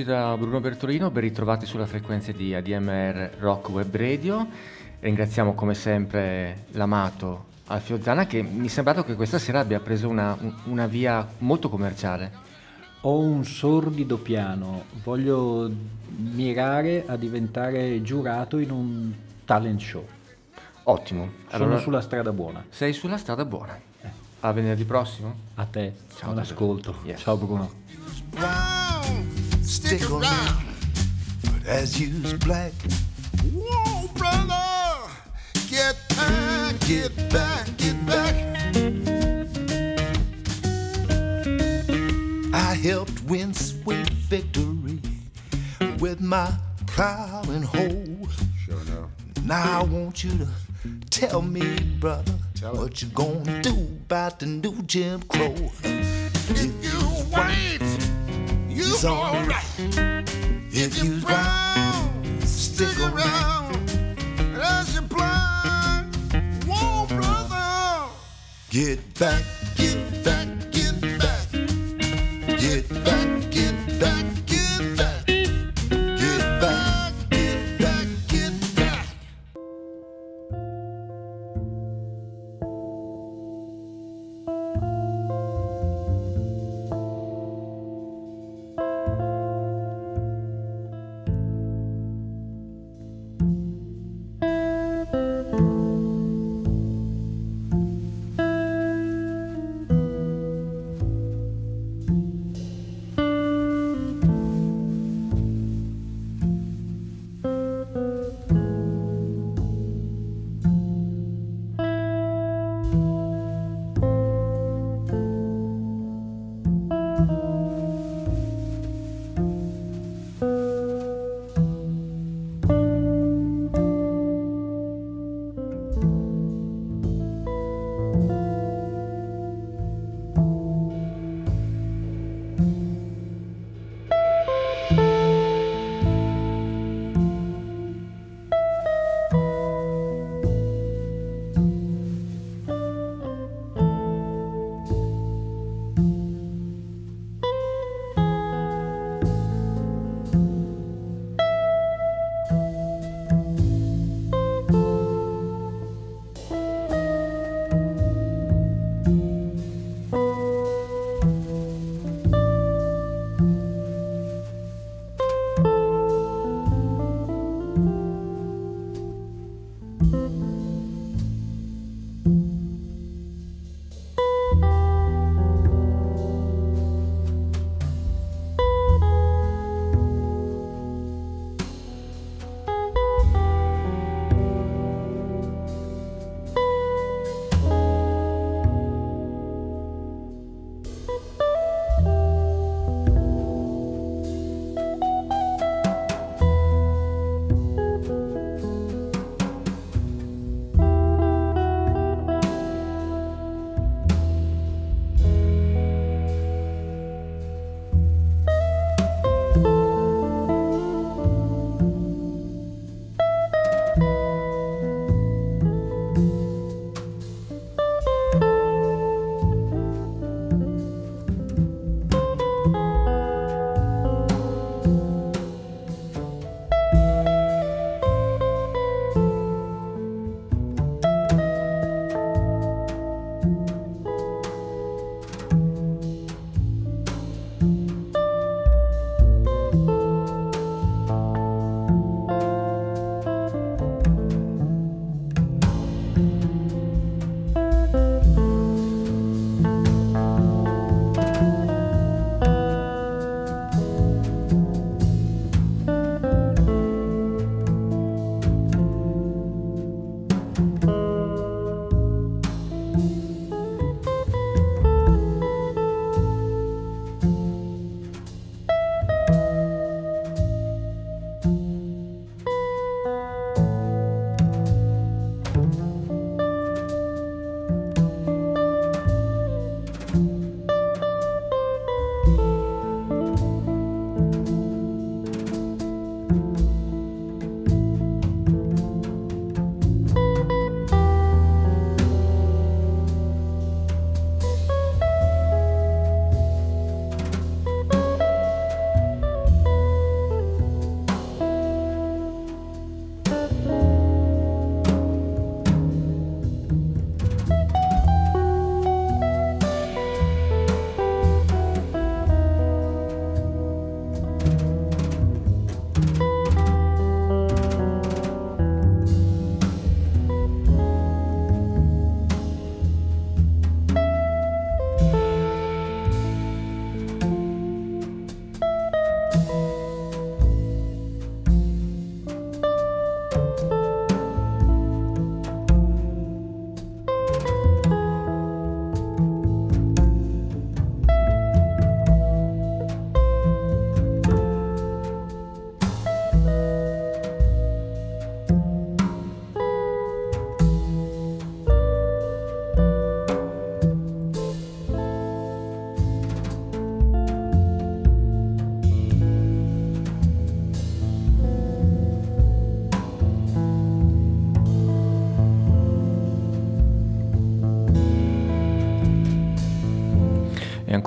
tutti da Bruno Bertolino, ben ritrovati sulla frequenza di ADMR Rock Web Radio. Ringraziamo come sempre l'amato Alfio Zana che mi è sembrato che questa sera abbia preso una, una via molto commerciale. Ho un sordido piano, voglio mirare a diventare giurato in un talent show. Ottimo. Sono Allora, sulla strada buona. sei sulla strada buona. A venerdì prossimo? A te, Ciao, buon ascolto. Yes. Ciao Bruno. Stick Stick around. around. But as you's hmm. black, Whoa, brother, get back, hmm. get back, get back. I helped win sweet victory with my plow and hoe. Sure enough. Now I want you to tell me, brother, Tell what you gonna do about the new Jim Crow. If you white, you It's all alright. If you brown, stick around. As you blind, whoa, brother, get back, get back,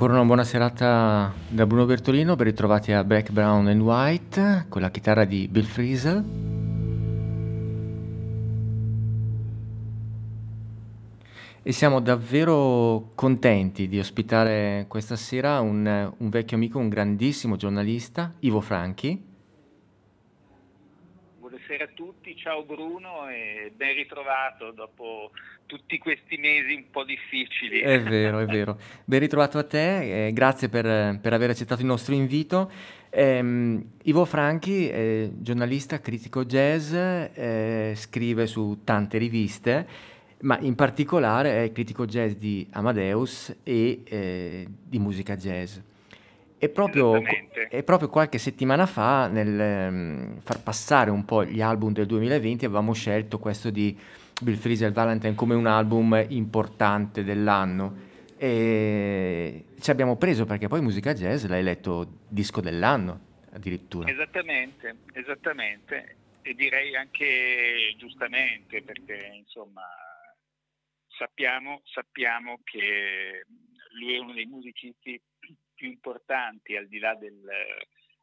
ancora una buona serata da Bruno Bertolino, ben ritrovati a Black, Brown and White con la chitarra di Bill Frisell. E siamo davvero contenti di ospitare questa sera un, un vecchio amico, un grandissimo giornalista, Ivo Franchi. Buonasera a tutti, ciao Bruno e ben ritrovato dopo tutti questi mesi un po' difficili. È vero, è vero. Ben ritrovato a te, eh, grazie per, per, aver accettato il nostro invito. Eh, Ivo Franchi, è giornalista, critico jazz, eh, scrive su tante riviste, ma in particolare è critico jazz di Amadeus e eh, di musica jazz. E proprio, e proprio, qualche settimana fa, nel um, far passare un po' gli album del 2020, avevamo scelto questo di Bill Frisell Valentine come un album importante dell'anno. E ci abbiamo preso perché poi Musica Jazz l'hai eletto disco dell'anno addirittura. Esattamente, esattamente. E direi anche giustamente perché insomma sappiamo, sappiamo che lui è uno dei musicisti più importanti al di là del,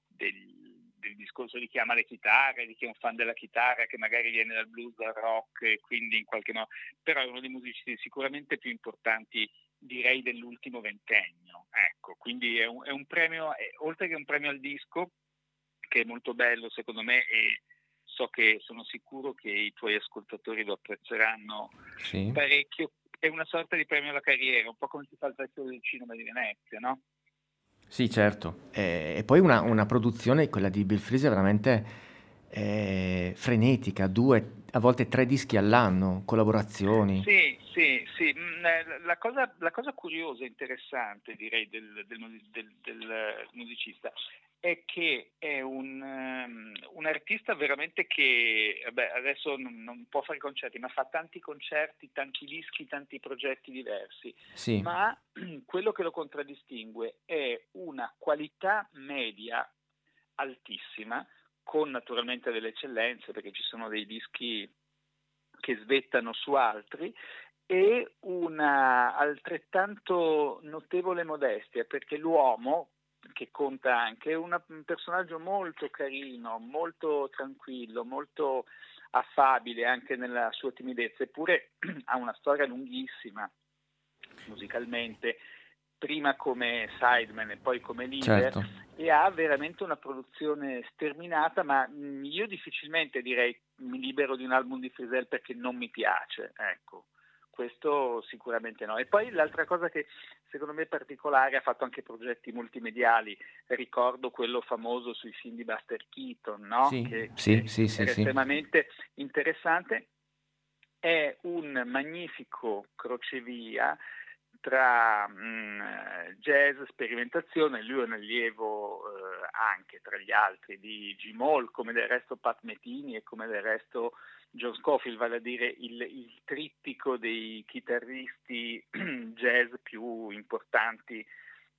del, del, discorso di chi ama le chitarre, di chi è un fan della chitarra, che magari viene dal blues, dal rock e quindi in qualche modo, però è uno dei musicisti sicuramente più importanti direi dell'ultimo ventennio. Ecco, quindi è un, è un premio, è, oltre che un premio al disco, che è molto bello secondo me e so che sono sicuro che i tuoi ascoltatori lo apprezzeranno sì. parecchio, è una sorta di premio alla carriera, un po' come si fa il Festival del Cinema di Venezia, no? Sì, certo. E, e poi una, una, produzione, quella di Bill Freeze, veramente eh, frenetica, due, a volte tre dischi all'anno, collaborazioni. Sì, sì, sì. Mm, eh, la cosa, la cosa curiosa e interessante, direi, del, del, del, del musicista è che è un, um, un artista veramente che beh, adesso non, non, può fare concerti, ma fa tanti concerti, tanti dischi, tanti progetti diversi. Sì. Ma quello che lo contraddistingue è una qualità media altissima, con naturalmente delle eccellenze, perché ci sono dei dischi che svettano su altri, e una altrettanto notevole modestia, perché l'uomo, che conta anche, è una, un personaggio molto carino, molto tranquillo, molto affabile anche nella sua timidezza, eppure ha una storia lunghissima musicalmente, prima come sideman e poi come leader, certo. e ha veramente una produzione sterminata, ma io difficilmente direi mi libero di un album di Frisell perché non mi piace, ecco questo sicuramente no. E poi l'altra cosa che secondo me è particolare, ha fatto anche progetti multimediali, ricordo quello famoso sui film di Buster Keaton, no? sì, che, sì, sì, sì, estremamente interessante, è un magnifico crocevia tra mh, mm, jazz, sperimentazione, lui è un allievo eh, anche tra gli altri di G. Moll, come del resto Pat Metini e come del resto John Scofield, vale a dire il, il trittico dei chitarristi jazz più importanti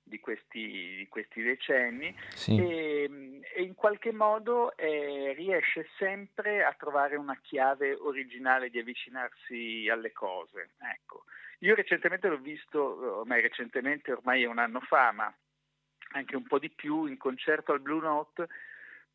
di questi, di questi decenni sì. e, e, in qualche modo eh, riesce sempre a trovare una chiave originale di avvicinarsi alle cose. Ecco. Io recentemente l'ho visto, ormai recentemente, ormai è un anno fa, ma anche un po' di più, in concerto al Blue Note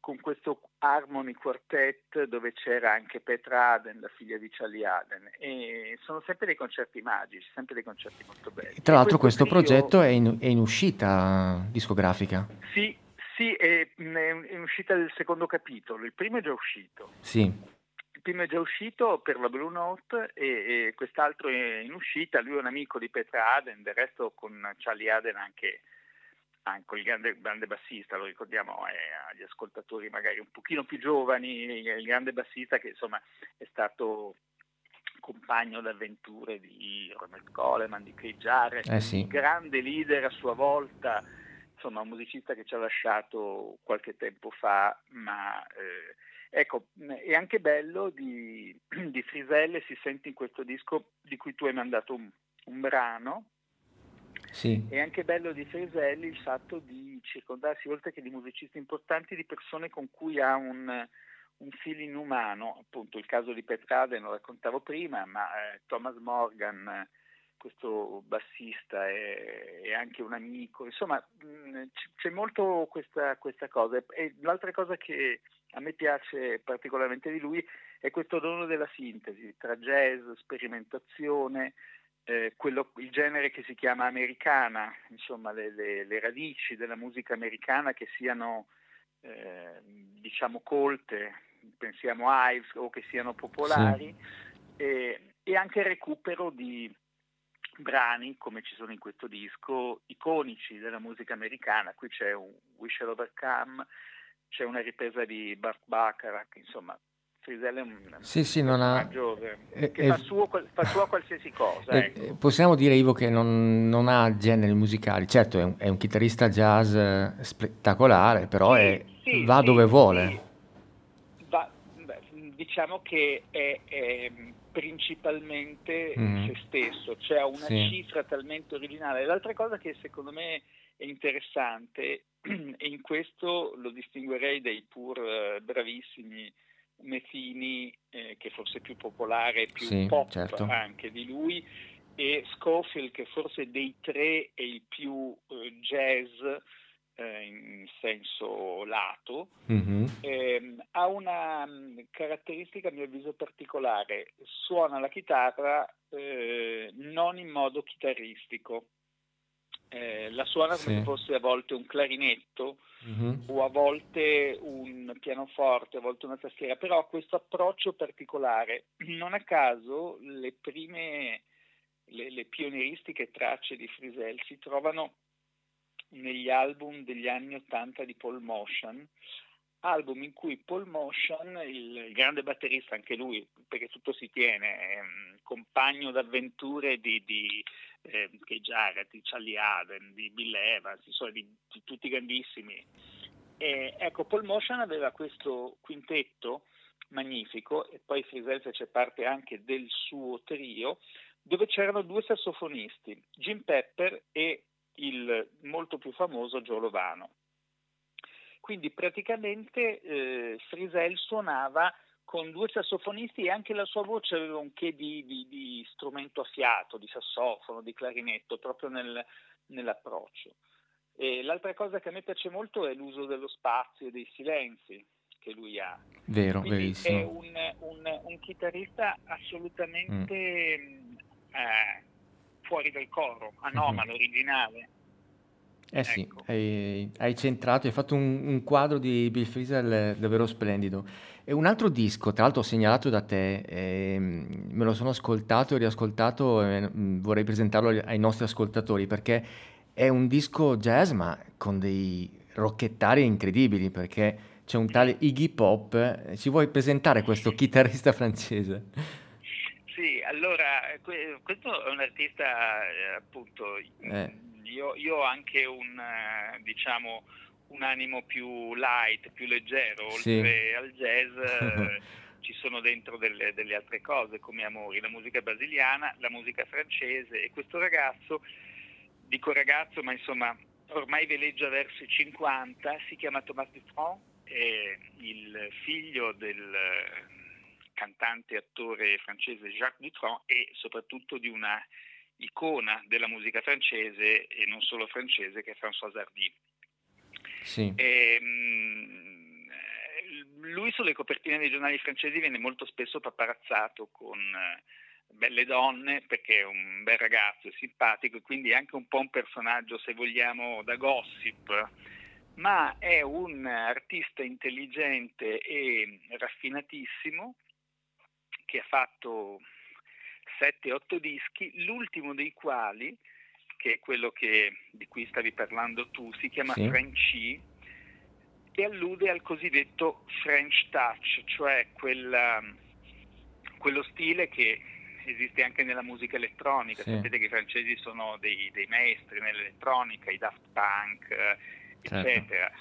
con questo Harmony Quartet dove c'era anche Petra Aden, la figlia di Charlie Aden e sono sempre dei concerti magici, sempre dei concerti molto belli. Tra l'altro questo, questo progetto è in, è in, uscita discografica. Sì, sì, è, è in uscita il secondo capitolo, il primo è già uscito. Sì. Il primo è già uscito per la Blue Note e, e quest'altro è in uscita, lui è un amico di Petra Aden, del resto con Charlie Aden anche anche il grande, grande, bassista, lo ricordiamo eh, agli ascoltatori magari un pochino più giovani, il grande bassista che insomma è stato compagno d'avventure di Ronald Coleman, di Craig Jarrett, eh sì. grande leader a sua volta, insomma un musicista che ci ha lasciato qualche tempo fa, ma eh, ecco, è anche bello di, di Friselle, si sente in questo disco di cui tu hai mandato un, un brano, sì. È anche bello di Freselli il fatto di circondarsi, oltre che di musicisti importanti, di persone con cui ha un, un feeling umano, appunto il caso di Petrade lo raccontavo prima, ma eh, Thomas Morgan questo bassista è, è, anche un amico, insomma mh, c'è molto questa, questa, cosa. E l'altra cosa che a me piace particolarmente di lui è questo dono della sintesi tra jazz, sperimentazione, eh, quello, il genere che si chiama americana, insomma le, le, le radici della musica americana che siano eh, diciamo colte, pensiamo a Ives o che siano popolari, sì. e, e anche il recupero di brani, come ci sono in questo disco, iconici della musica americana. Qui c'è un We Shall Overcome, c'è una ripresa di Bart Bacharach, insomma, Frisell è un sì, sì, non ha... che eh, fa, suo, fa sua qualsiasi cosa. Eh, ecco. Possiamo dire, Ivo, che non, non, ha generi musicali. Certo, è un, è un chitarrista jazz spettacolare, però sì, è, sì, va dove vuole. Va, diciamo che è, è principalmente mm. se stesso, cioè ha una sì. cifra talmente originale. L'altra cosa che secondo me è interessante, e in questo lo distinguerei dai pur uh, bravissimi Mezzini, eh, che forse è più popolare, più sì, pop certo. anche di lui, e Scofield, che forse dei tre è il più eh, jazz eh, in senso lato, mm-hmm. eh, ha una um, caratteristica a mio avviso particolare, suona la chitarra eh, non in modo chitarristico, eh, la suona sì. come se fosse a volte un clarinetto mm-hmm. o a volte un pianoforte, a volte una tastiera, però ha questo approccio particolare. Non a caso le prime, le, le pionieristiche tracce di Frisell si trovano negli album degli anni 80 di Paul Motion, album in cui Paul Motion, il, grande batterista, anche lui, perché tutto si tiene, um, compagno d'avventure di, di eh, Jarrett, di Charlie Aden, di Bill Evans, insomma, di, di tutti grandissimi. E, ecco, Paul Motion aveva questo quintetto magnifico e poi Frisell fece parte anche del suo trio dove c'erano due sassofonisti, Jim Pepper e il molto più famoso Joe Lovano. Quindi praticamente eh, Frisell suonava con due sassofonisti e anche la sua voce aveva un che di, di, di strumento a fiato, di sassofono, di clarinetto, proprio nel, nell'approccio. E l'altra cosa che a me piace molto è l'uso dello spazio e dei silenzi che lui ha. Vero, Quindi verissimo. È un, un, un chitarrista assolutamente mm. eh, fuori dal coro, anomalo, mm-hmm. originale. Eh sì, ecco. hai, hai, centrato, hai fatto un, un quadro di Bill Frisell davvero splendido. E un altro disco, tra l'altro segnalato da te, eh, me lo sono ascoltato e riascoltato e mm, vorrei presentarlo ai nostri ascoltatori perché è un disco jazz ma con dei rocchettari incredibili perché c'è un tale Iggy Pop. Ci vuoi presentare questo chitarrista francese? Sì, allora, questo è un artista eh, appunto, eh. Io, io, ho anche un, eh, diciamo, un animo più light, più leggero, oltre al jazz eh, ci sono dentro delle, delle, altre cose come amori, la musica brasiliana, la musica francese. E questo ragazzo, dico ragazzo ma insomma ormai veleggia verso i 50, si chiama Thomas Dutron, è il figlio del cantante e attore francese Jacques Dutron e soprattutto di una icona della musica francese e non solo francese che è François Hardy. Sì. E, mh, lui sulle copertine dei giornali francesi viene molto spesso paparazzato con eh, belle donne perché è un bel ragazzo, è simpatico e quindi è anche un po' un personaggio, se vogliamo, da gossip, ma è un artista intelligente e raffinatissimo che ha fatto 7-8 dischi, l'ultimo dei quali che è quello che, di cui stavi parlando tu, si chiama sì. Frenchy e allude al cosiddetto French touch, cioè quella, quello stile che esiste anche nella musica elettronica. Sì. Sapete che i francesi sono dei, dei maestri nell'elettronica, i Daft Punk, certo. eccetera.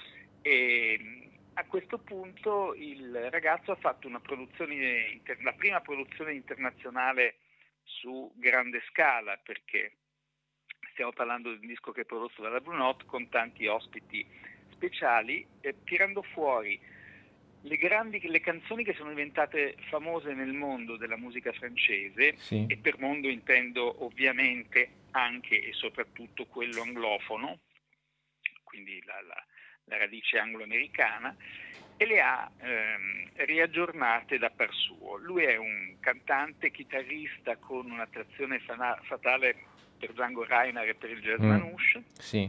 E a questo punto il ragazzo ha fatto una produzione, la prima produzione internazionale su grande scala perché stiamo parlando di un disco che è prodotto dalla Brunot con tanti ospiti speciali, eh, tirando fuori le, grandi, le canzoni che sono diventate famose nel mondo della musica francese, Sì. e per mondo intendo ovviamente anche e soprattutto quello anglofono, quindi la, la- la radice anglo-americana, e le ha ehm, riaggiornate da par suo. Lui è un cantante, chitarrista con un'attrazione fana- fatale per Django Reinhardt e per il jazz Mm. manouche, Sì.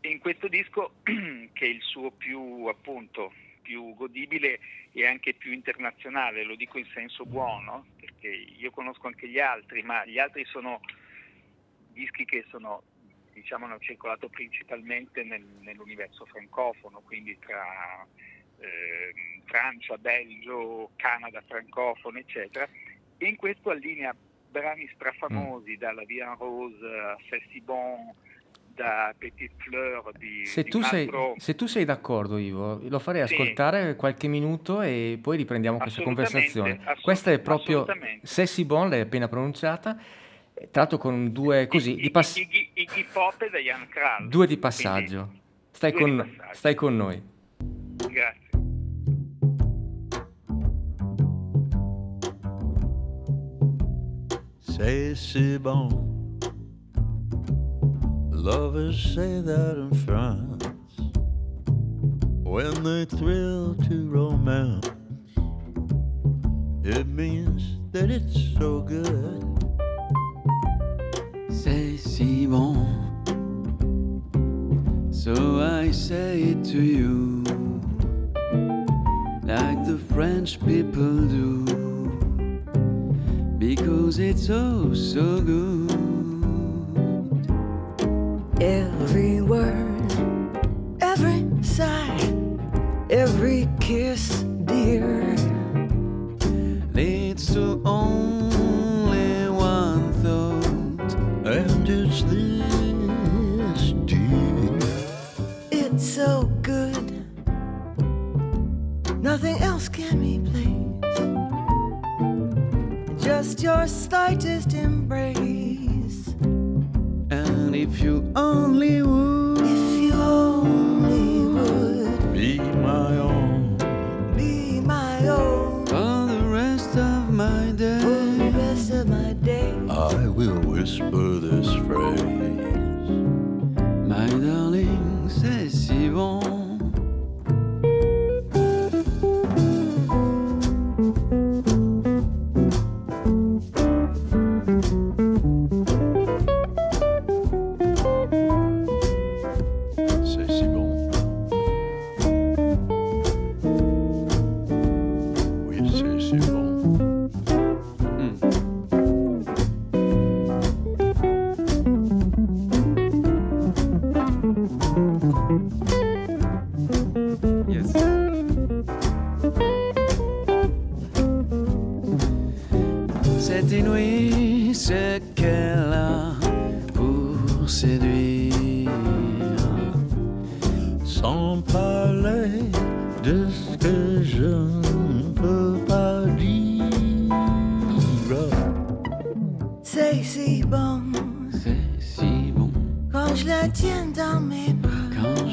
e in questo disco, che è il suo più appunto più godibile e anche più internazionale, lo dico in senso buono, perché io conosco anche gli altri, ma gli altri sono dischi che sono, diciamo, hanno circolato principalmente nel- nell'universo francofono, quindi tra ehm, Francia, Belgio, Canada francofono, eccetera, e in questo allinea brani strafamosi dalla Via Rose a C'est Bon, da Petit Fleur di, Se di tu, sei, se tu sei d'accordo, Ivo, lo farei Sì. ascoltare qualche minuto e poi riprendiamo questa conversazione. Questa è proprio. Sessi Bon, l'hai appena pronunciata, eh, tra l'altro con due così, I- di pass- i- Iggy, Pop e Diane Krall. due di passaggio. Stai due di con, passaggio. stai con noi. Quindi, grazie. Say c'est bon. Lovers say that in France when they thrill to romance. It means that it's so good. C'est si bon. So I say it to you, like the French people do, because it's oh so good. Every your slightest embrace. And if you only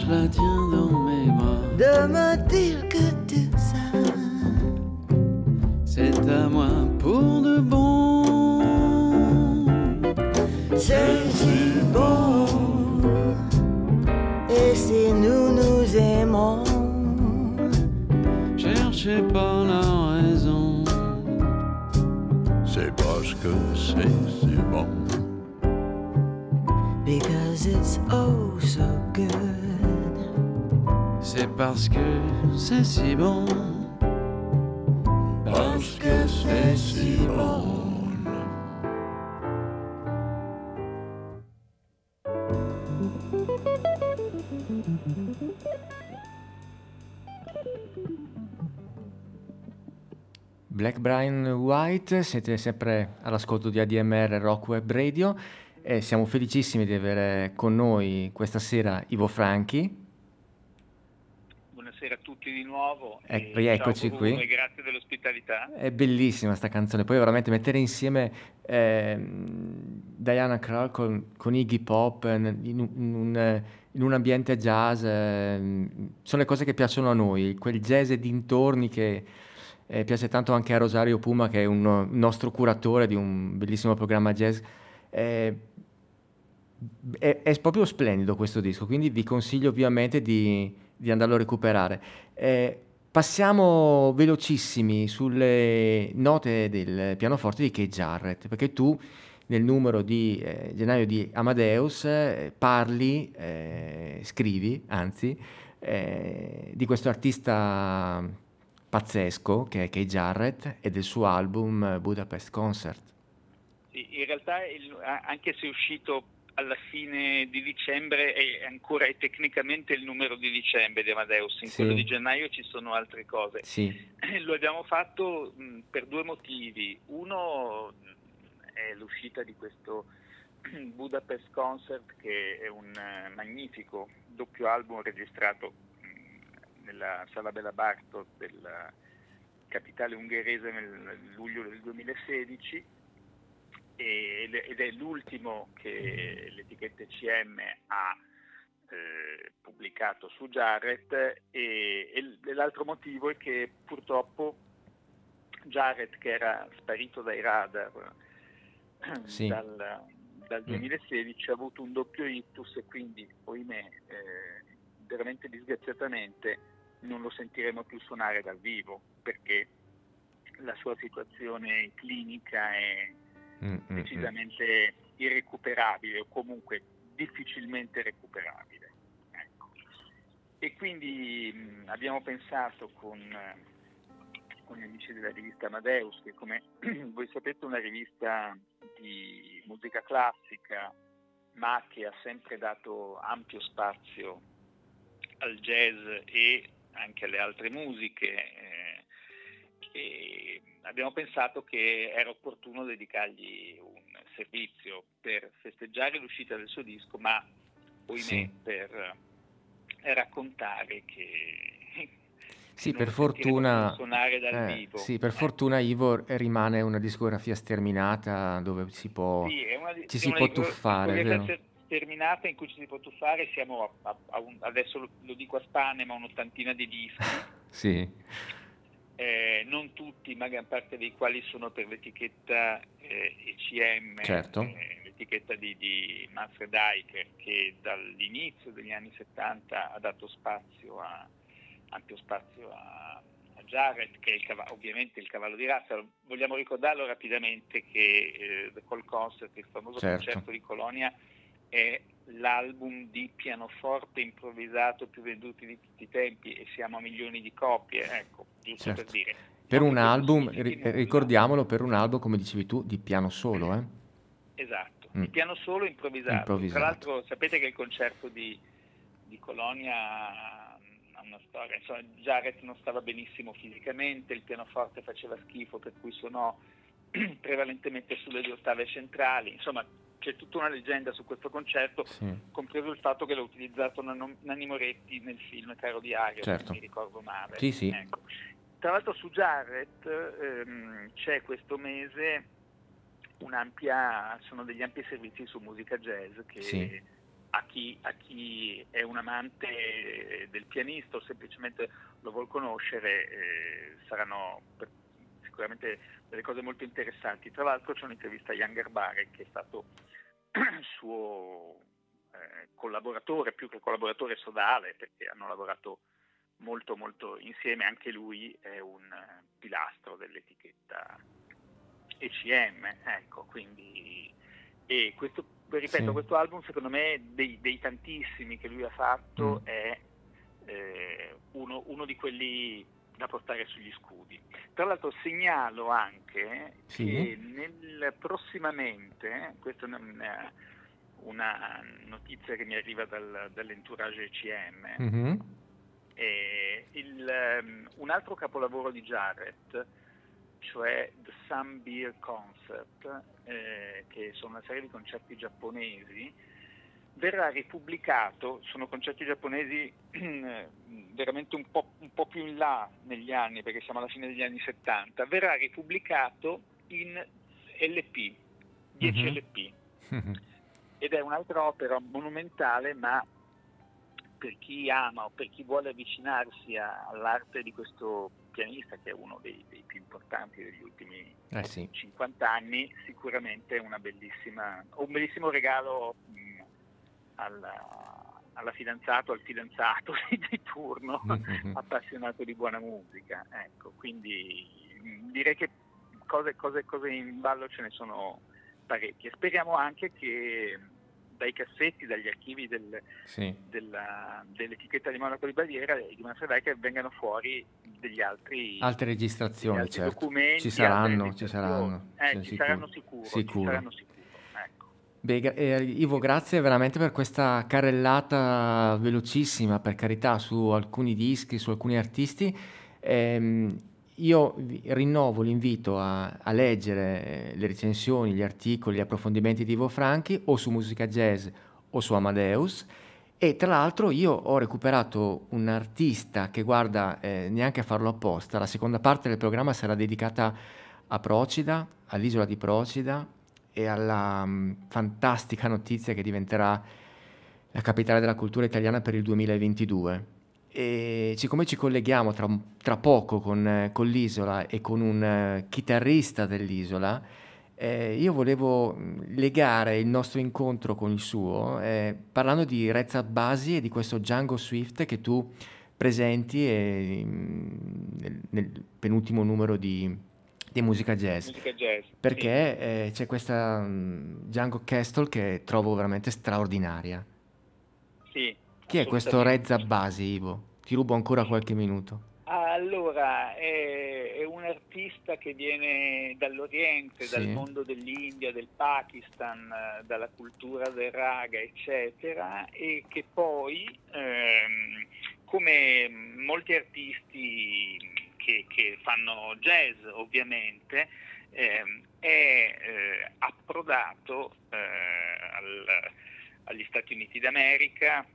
那天 White, siete sempre all'ascolto di ADMR Rock Web Radio e siamo felicissimi di avere con noi questa sera Ivo Franchi. Buonasera a tutti di nuovo. Ec- e rieccoci ciao qui. E grazie dell'ospitalità. È bellissima sta canzone, poi veramente mettere insieme ehm, Diana Krall con, con Iggy Pop in, in un, in un ambiente jazz, eh, sono le cose che piacciono a noi, quel jazz e dintorni che eh, piace tanto anche a Rosario Puma che è un nostro curatore di un bellissimo programma jazz. Eh, è, è, proprio splendido questo disco, quindi vi consiglio ovviamente di, di andarlo a recuperare. Eh, passiamo velocissimi sulle note del pianoforte di Kate Jarrett, perché tu nel numero di eh, gennaio di Amadeus eh, parli, eh, scrivi anzi, eh, di questo artista pazzesco che è Kay Jarrett e del suo album Budapest Concert. Sì, in realtà il, anche se è uscito alla fine di dicembre è ancora è tecnicamente il numero di dicembre di Amadeus, in sì. quello di gennaio ci sono altre cose. Sì. Lo abbiamo fatto mh, per due motivi. Uno è l'uscita di questo Budapest Concert che è un uh, magnifico doppio album registrato nella Sala Bella Bartok della capitale ungherese nel luglio del 2016 ed è l'ultimo che l'etichetta CM ha eh, pubblicato su Jarrett e, e, l'altro motivo è che purtroppo Jarrett che era sparito dai radar sì. dal, dal, 2016 mm. ha avuto un doppio ictus e quindi ohimè eh, veramente disgraziatamente non lo sentiremo più suonare dal vivo perché la sua situazione clinica è mm, mm, mm. decisamente irrecuperabile o comunque difficilmente recuperabile. Ecco. E quindi mh, abbiamo pensato con, con, gli amici della rivista Amadeus, che come voi sapete è una rivista di musica classica, ma che ha sempre dato ampio spazio al jazz e anche alle altre musiche. Eh, abbiamo pensato che era opportuno dedicargli un servizio per festeggiare l'uscita del suo disco, ma ohimè sì. per raccontare che sì, per fortuna, eh, sì, per eh. fortuna Ivo rimane una discografia sterminata dove si può, sì, di, ci si può tuffare. Vero? Sterminata in cui ci si può tuffare, siamo a, a, un, adesso lo, lo, dico a spane, ma un'ottantina di dischi. sì. Eh, non tutti, ma gran parte dei quali sono per l'etichetta eh, ECM, certo. eh, l'etichetta di, di Manfred Eicher, che dall'inizio degli anni 70 ha dato spazio a, ampio spazio a, a Jarrett, che è il cavallo, ovviamente il cavallo di razza. Vogliamo ricordarlo rapidamente che eh, The Call Concert, il famoso certo. concerto di Colonia, è l'album di pianoforte improvvisato più venduto di tutti i tempi e siamo a milioni di copie, ecco, giusto certo. per dire. Per un album, ricordiamolo, per un album, come dicevi tu, di piano solo, eh? Esatto, mm. di piano solo improvvisato. improvvisato. Tra l'altro sapete che il concerto di, di Colonia ha una storia, insomma, Jared non stava benissimo fisicamente, il pianoforte faceva schifo, per cui suonò prevalentemente sulle due ottave centrali, insomma c'è tutta una leggenda su questo concerto, sì. compreso il fatto che l'ha utilizzato Nanni Moretti nel film Caro Diario, certo. se mi ricordo male. Sì, sì. Ecco. Tra l'altro su Jarrett ehm, c'è questo mese un'ampia, sono degli ampi servizi su musica jazz che sì. a, chi, a, chi, è un amante del pianista o semplicemente lo vuol conoscere eh, saranno per, sicuramente delle cose molto interessanti. Tra l'altro c'è un'intervista a Jan Gerbare che è stato suo eh, collaboratore, più che collaboratore sodale, perché hanno lavorato molto molto insieme, anche lui è un eh, pilastro dell'etichetta ECM, ecco, quindi e questo, ripeto, sì. questo album secondo me dei, dei, tantissimi che lui ha fatto mm. è eh, uno, uno, di quelli da portare sugli scudi. Tra l'altro segnalo anche sì. che nel, prossimamente, questa è una, una, notizia che mi arriva dal, dall'entourage ECM, mm-hmm. um, un altro capolavoro di Jarrett, cioè The Sun Beer Concert, eh, che sono una serie di concerti giapponesi, verrà ripubblicato, sono concerti giapponesi veramente un po', un po', più in là negli anni, perché siamo alla fine degli anni 70, verrà ripubblicato in LP, 10 mm-hmm. LP. ed è un'altra opera monumentale, ma per chi ama o per chi vuole avvicinarsi a- all'arte di questo pianista, che è uno dei, dei più importanti degli ultimi Eh sì. 50 anni, sicuramente è una bellissima, un bellissimo regalo mh, alla, alla fidanzato, al fidanzato di turno, Mhm. appassionato di buona musica. Ecco, quindi mh, direi che cose, cose, cose in ballo ce ne sono parecchie. Speriamo anche che dai cassetti, dagli archivi del, Sì. della- dell'etichetta di Monaco di Baviera e di Manfredai vengano fuori degli altri, Altre degli registrazioni, altri certo. documenti, Ci saranno, ci saranno. Eh, ci saranno sicuro, ci saranno sicuro. Beh, eh, Ivo, grazie veramente per questa carrellata velocissima, per carità, su alcuni dischi, su alcuni artisti. Ehm, io rinnovo l'invito a, a leggere eh, le recensioni, gli articoli, gli approfondimenti di Ivo Franchi o su Musica Jazz o su Amadeus. E tra l'altro io ho recuperato un artista che guarda, eh, neanche a farlo apposta, la seconda parte del programma sarà dedicata a Procida, all'isola di Procida e alla mm, fantastica notizia che diventerà la capitale della cultura italiana per il 2022. E siccome ci colleghiamo tra, tra poco con, eh, con l'isola e con un eh, chitarrista dell'isola, eh, io volevo mh, legare il nostro incontro con il suo eh, parlando di Reza Basi e di questo Django Swift che tu presenti eh, in- nel, nel penultimo numero di, di Musica Jazz. Musica jazz. Perché eh, c'è questa mm, Django Castle che trovo veramente straordinaria. Sì, sì, Chi è questo. Reza Basi, Ivo? Ti rubo ancora qualche minuto. Allora, è, è un artista che viene dall'Oriente, Sì. dal mondo dell'India, del Pakistan, eh, dalla cultura del raga, eccetera, e che poi, ehm, come molti artisti che, che fanno jazz, ovviamente, ehm, è eh, approdato eh, al- agli Stati Uniti d'America,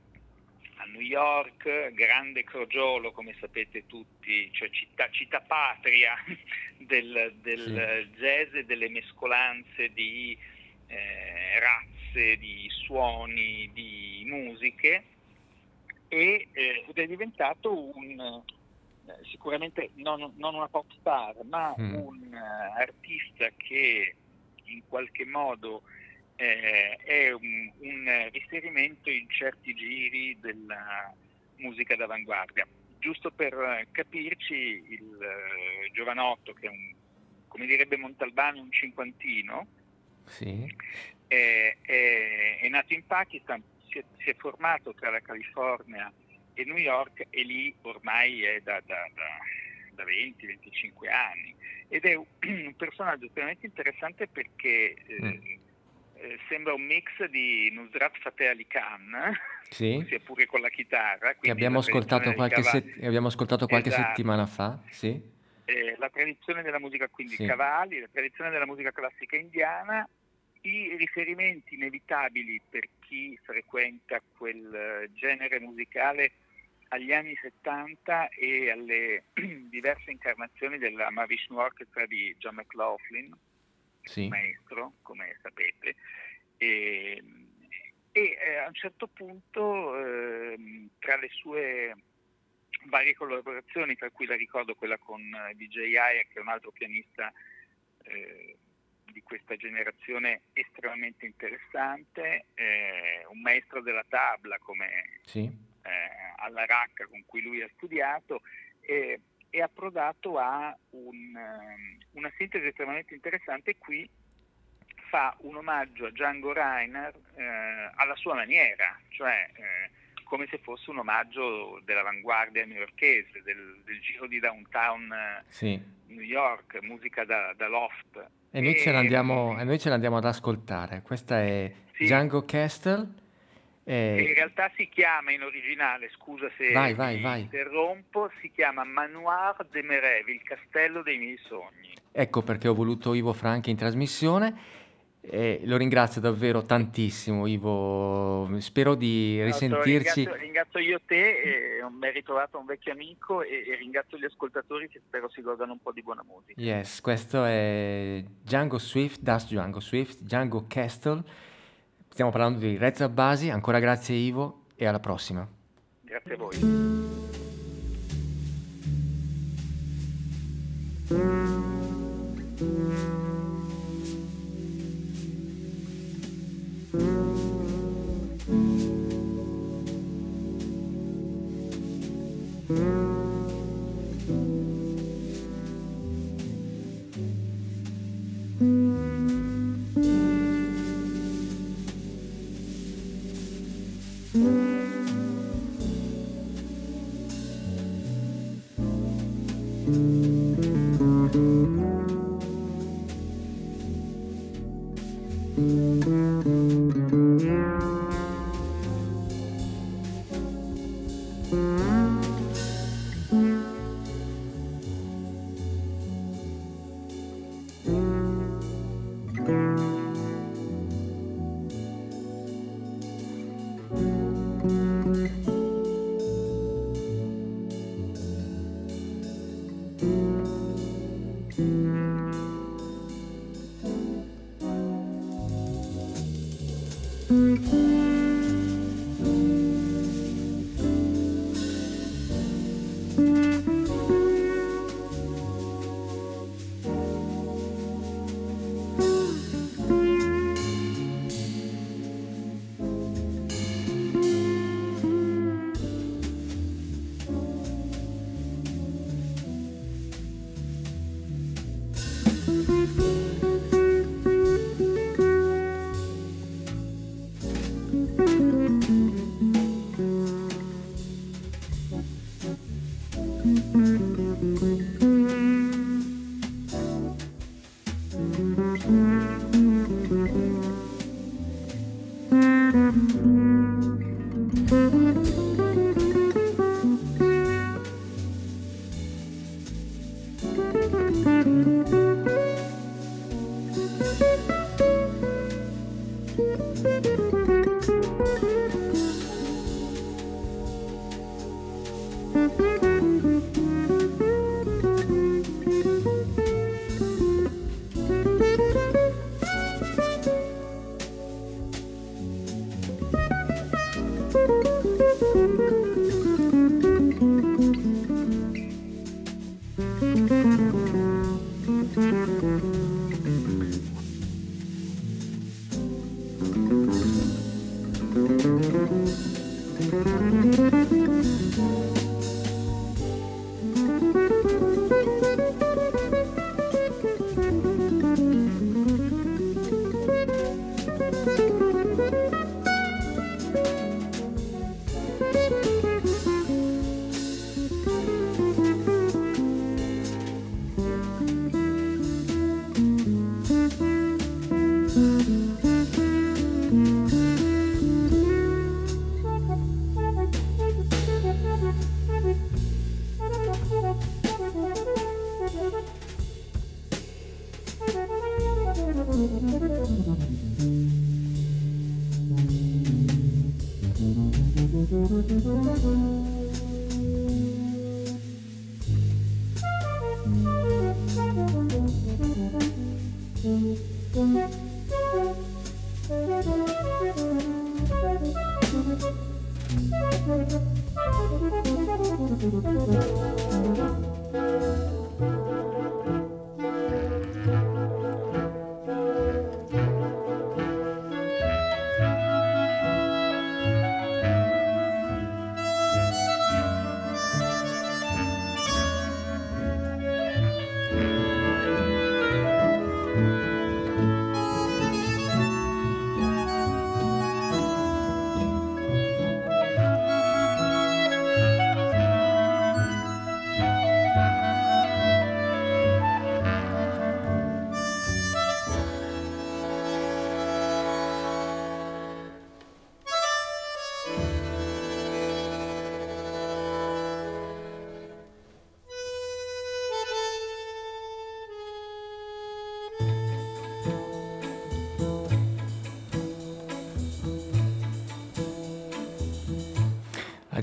a New York, grande crogiolo come sapete tutti, cioè città, città patria del, del jazz e delle mescolanze di eh, razze, di suoni, di musiche. Eh, ed è diventato un, sicuramente non, non una pop star, ma Mm. un eh, artista che in qualche modo eh, è un, un riferimento in certi giri della musica d'avanguardia. Giusto per eh, capirci, il eh, giovanotto, che è un, come direbbe Montalbano, un cinquantino, Sì. è, è- è nato in Pakistan, si è, si è formato tra la California e New York e lì ormai è da, da- da- da 20-25 anni ed è un personaggio estremamente interessante perché eh, eh, sembra un mix di Nusrat Fateh Ali Khan, Sì. sia pure con la chitarra. Che abbiamo ascoltato qualche, set- abbiamo ascoltato qualche Esatto. settimana fa. Sì. eh, la tradizione della musica, quindi Sì. cavalli, la tradizione della musica classica indiana, i riferimenti inevitabili per chi frequenta quel eh, genere musicale agli anni 70 e alle diverse incarnazioni della Mavishnu Orchestra di John McLaughlin, Sì. maestro, come sapete, e, e, eh, a un certo punto ehm, tra le sue varie collaborazioni, tra cui la ricordo quella con eh, DJ Ayer, che è un altro pianista eh, di questa generazione estremamente interessante, eh, un maestro della tabla come Sì. Eh, alla Racca con cui lui ha studiato e è approdato a un, ehm, una sintesi estremamente interessante qui fa un omaggio a Django Reiner eh, alla sua maniera, cioè eh, come se fosse un omaggio dell'avanguardia newyorkese, del, del giro di downtown eh, Sì. New York, musica da, da loft. E noi, ce l'andiamo, mm, e noi ce l'andiamo ad ascoltare. Questa è Sì. Django Castle. Che in realtà si chiama in originale, scusa se Vai, vai, vai. interrompo, si chiama Manoir de Merevi, il castello dei miei sogni. Ecco perché ho voluto Ivo Franchi in trasmissione. E lo ringrazio davvero tantissimo, Ivo. Spero di No, risentirci. Ringrazio, ringrazio io te, e mi hai ritrovato un vecchio amico e, e ringrazio gli ascoltatori che spero si godano un po' di buona musica. Yes, questo è Django Swift, Das Django Swift, Django Castle Stiamo parlando di Rezza Basi, ancora grazie Ivo e alla prossima. Grazie a voi.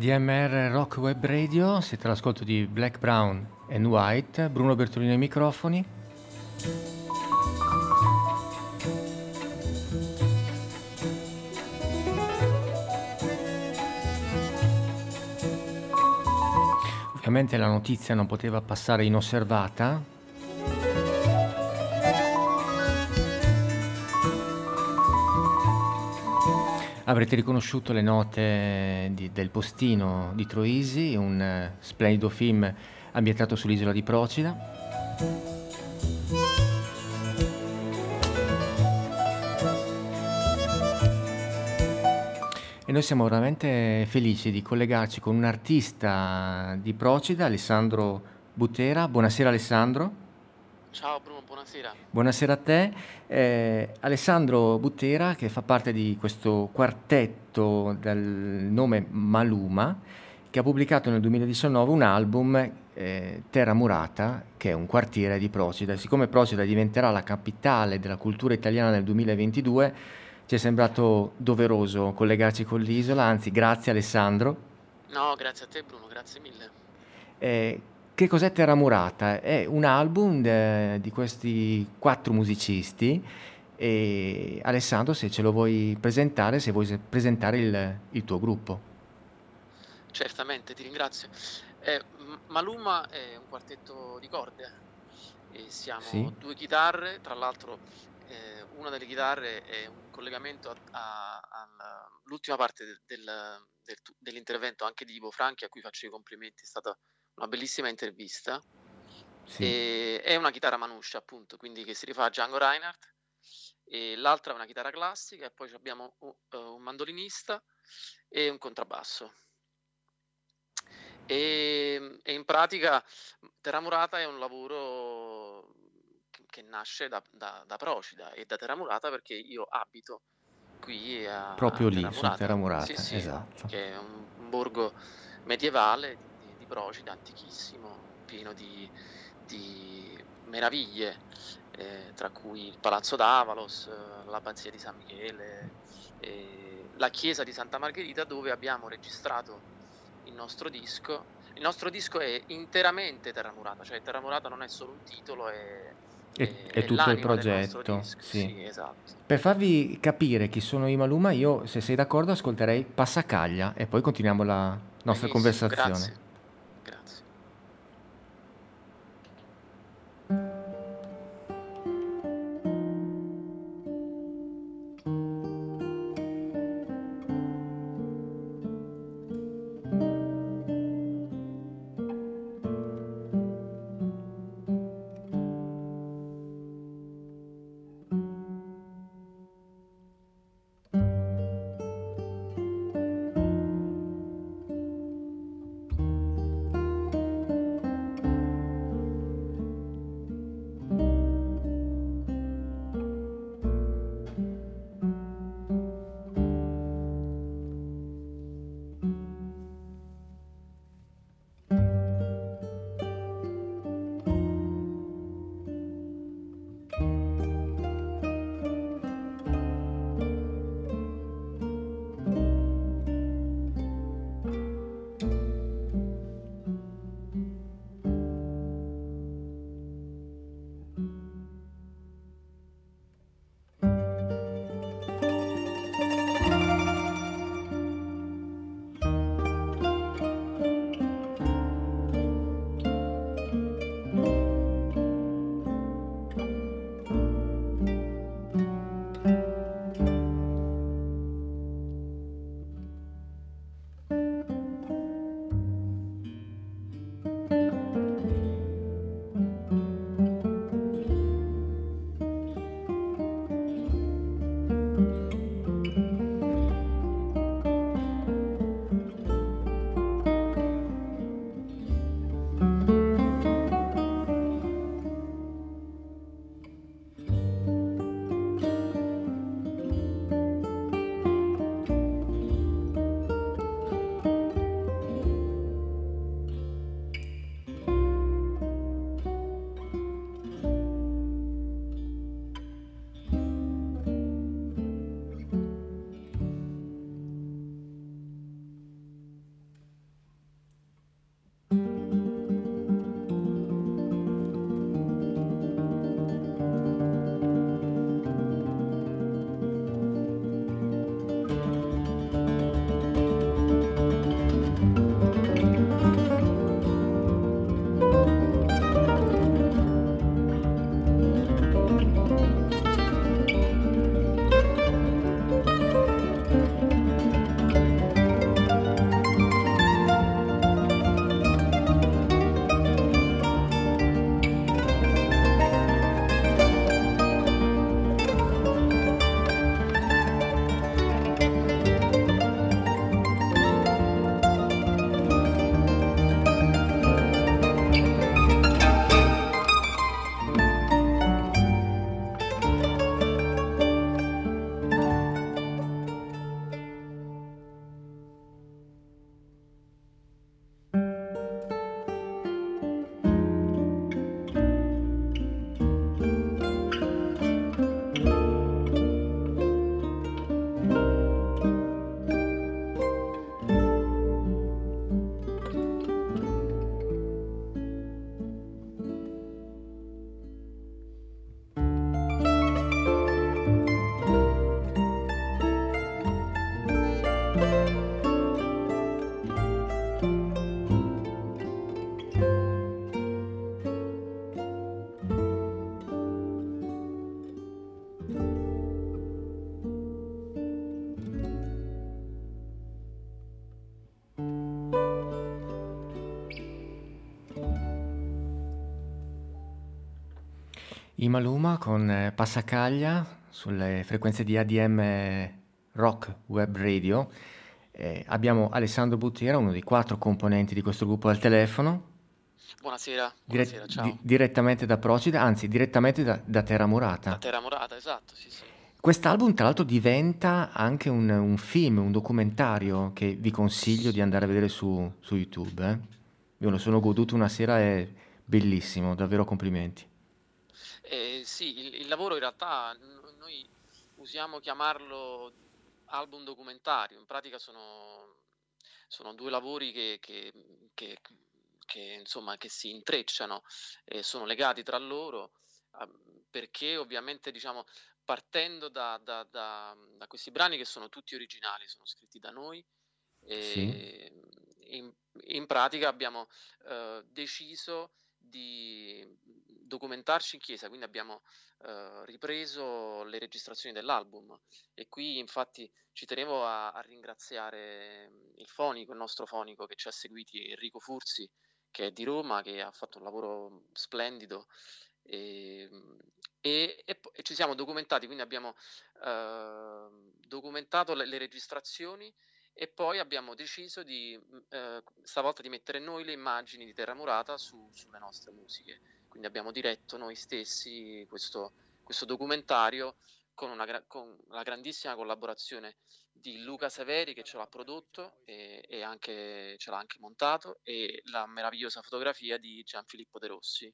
DMR Rock Web Radio, siete all'ascolto di Black, Brown and White, Bruno Bertolino ai microfoni. Ovviamente la notizia non poteva passare inosservata, Avrete riconosciuto le note di, del postino di Troisi, un eh, splendido film ambientato sull'isola di Procida. E noi siamo veramente felici di collegarci con un artista di Procida, Alessandro Butera. Buonasera Alessandro. Ciao Bruno, buonasera. Buonasera a te. Eh, Alessandro Butera che fa parte di questo quartetto dal nome Maluma che ha pubblicato nel 2019 un album eh, Terra Murata che è un quartiere di Procida. Siccome Procida diventerà la capitale della cultura italiana nel 2022 ci è sembrato doveroso collegarci con l'isola, anzi grazie Alessandro. No, grazie a te Bruno, grazie mille. Eh, che cos'è Terra Murata? È un album de, di questi quattro musicisti e Alessandro se ce lo vuoi presentare, se vuoi presentare il, il tuo gruppo. Certamente, ti ringrazio. Eh, Maluma è un quartetto di corde e siamo Sì. due chitarre, tra l'altro eh, una delle chitarre è un collegamento all'ultima parte del- del- dell'intervento anche di Ivo Franchi, a cui faccio i complimenti, è stata una bellissima intervista. Sì. E è una chitarra manuscia, appunto, quindi che si rifà a Django Reinhardt. E l'altra è una chitarra classica, e poi abbiamo un, eh, un mandolinista e un contrabbasso. E, e in pratica Terra Murata è un lavoro che, nasce da, da- da Procida e da Terra Murata perché io abito qui a, Proprio a lì, Terra su. Terra Murata, Sì, sì, esatto. che è un, un borgo medievale Procida, antichissimo, pieno di, di meraviglie, eh, tra cui il Palazzo d'Avalos, eh, l'abbazia di San Michele, eh, la chiesa di Santa Margherita dove abbiamo registrato il nostro disco. Il nostro disco è interamente Terra Murata, cioè Terra Murata non è solo un titolo, è, È, è tutto il progetto. Sì. Sì, esatto. Per farvi capire chi sono i Maluma, io se sei d'accordo ascolterei Passacaglia e poi continuiamo la nostra Benissimo, conversazione. Grazie. Grazie. Imaluma con eh, Passacaglia sulle frequenze di ADM Rock Web Radio. Eh, abbiamo Alessandro Buttiera, uno dei quattro componenti di questo gruppo al telefono. Buonasera, Dire- buonasera, ciao. di- direttamente da Procida, anzi direttamente da, da Terra Murata. Da Terra Morata, esatto, sì, sì. Quest'album tra l'altro diventa anche un, un film, un documentario che vi consiglio di andare a vedere su, su YouTube. eh. Io lo sono goduto una sera, è bellissimo, davvero complimenti. Eh, sì, il, il lavoro in realtà n- noi usiamo chiamarlo album documentario, in pratica sono, sono due lavori che, che- che- che, insomma, che si intrecciano e sono legati tra loro ah, perché ovviamente diciamo partendo da, da- da- da questi brani che sono tutti originali, sono scritti da noi Sì. e in, in pratica abbiamo eh, deciso di documentarci in chiesa, quindi abbiamo eh, ripreso le registrazioni dell'album e qui infatti ci tenevo a, a ringraziare il fonico, il nostro fonico che ci ha seguiti, Enrico Fursi, che è di Roma, che ha fatto un lavoro splendido e, e- e po- e ci siamo documentati, quindi abbiamo eh, documentato le, le registrazioni e poi abbiamo deciso di eh, stavolta di mettere noi le immagini di Terra Murata su- sulle nostre musiche. Quindi abbiamo diretto noi stessi questo, questo documentario con, una con la grandissima collaborazione di Luca Severi che ce l'ha prodotto e, e anche, ce l'ha anche montato e la meravigliosa fotografia di Gianfilippo De Rossi.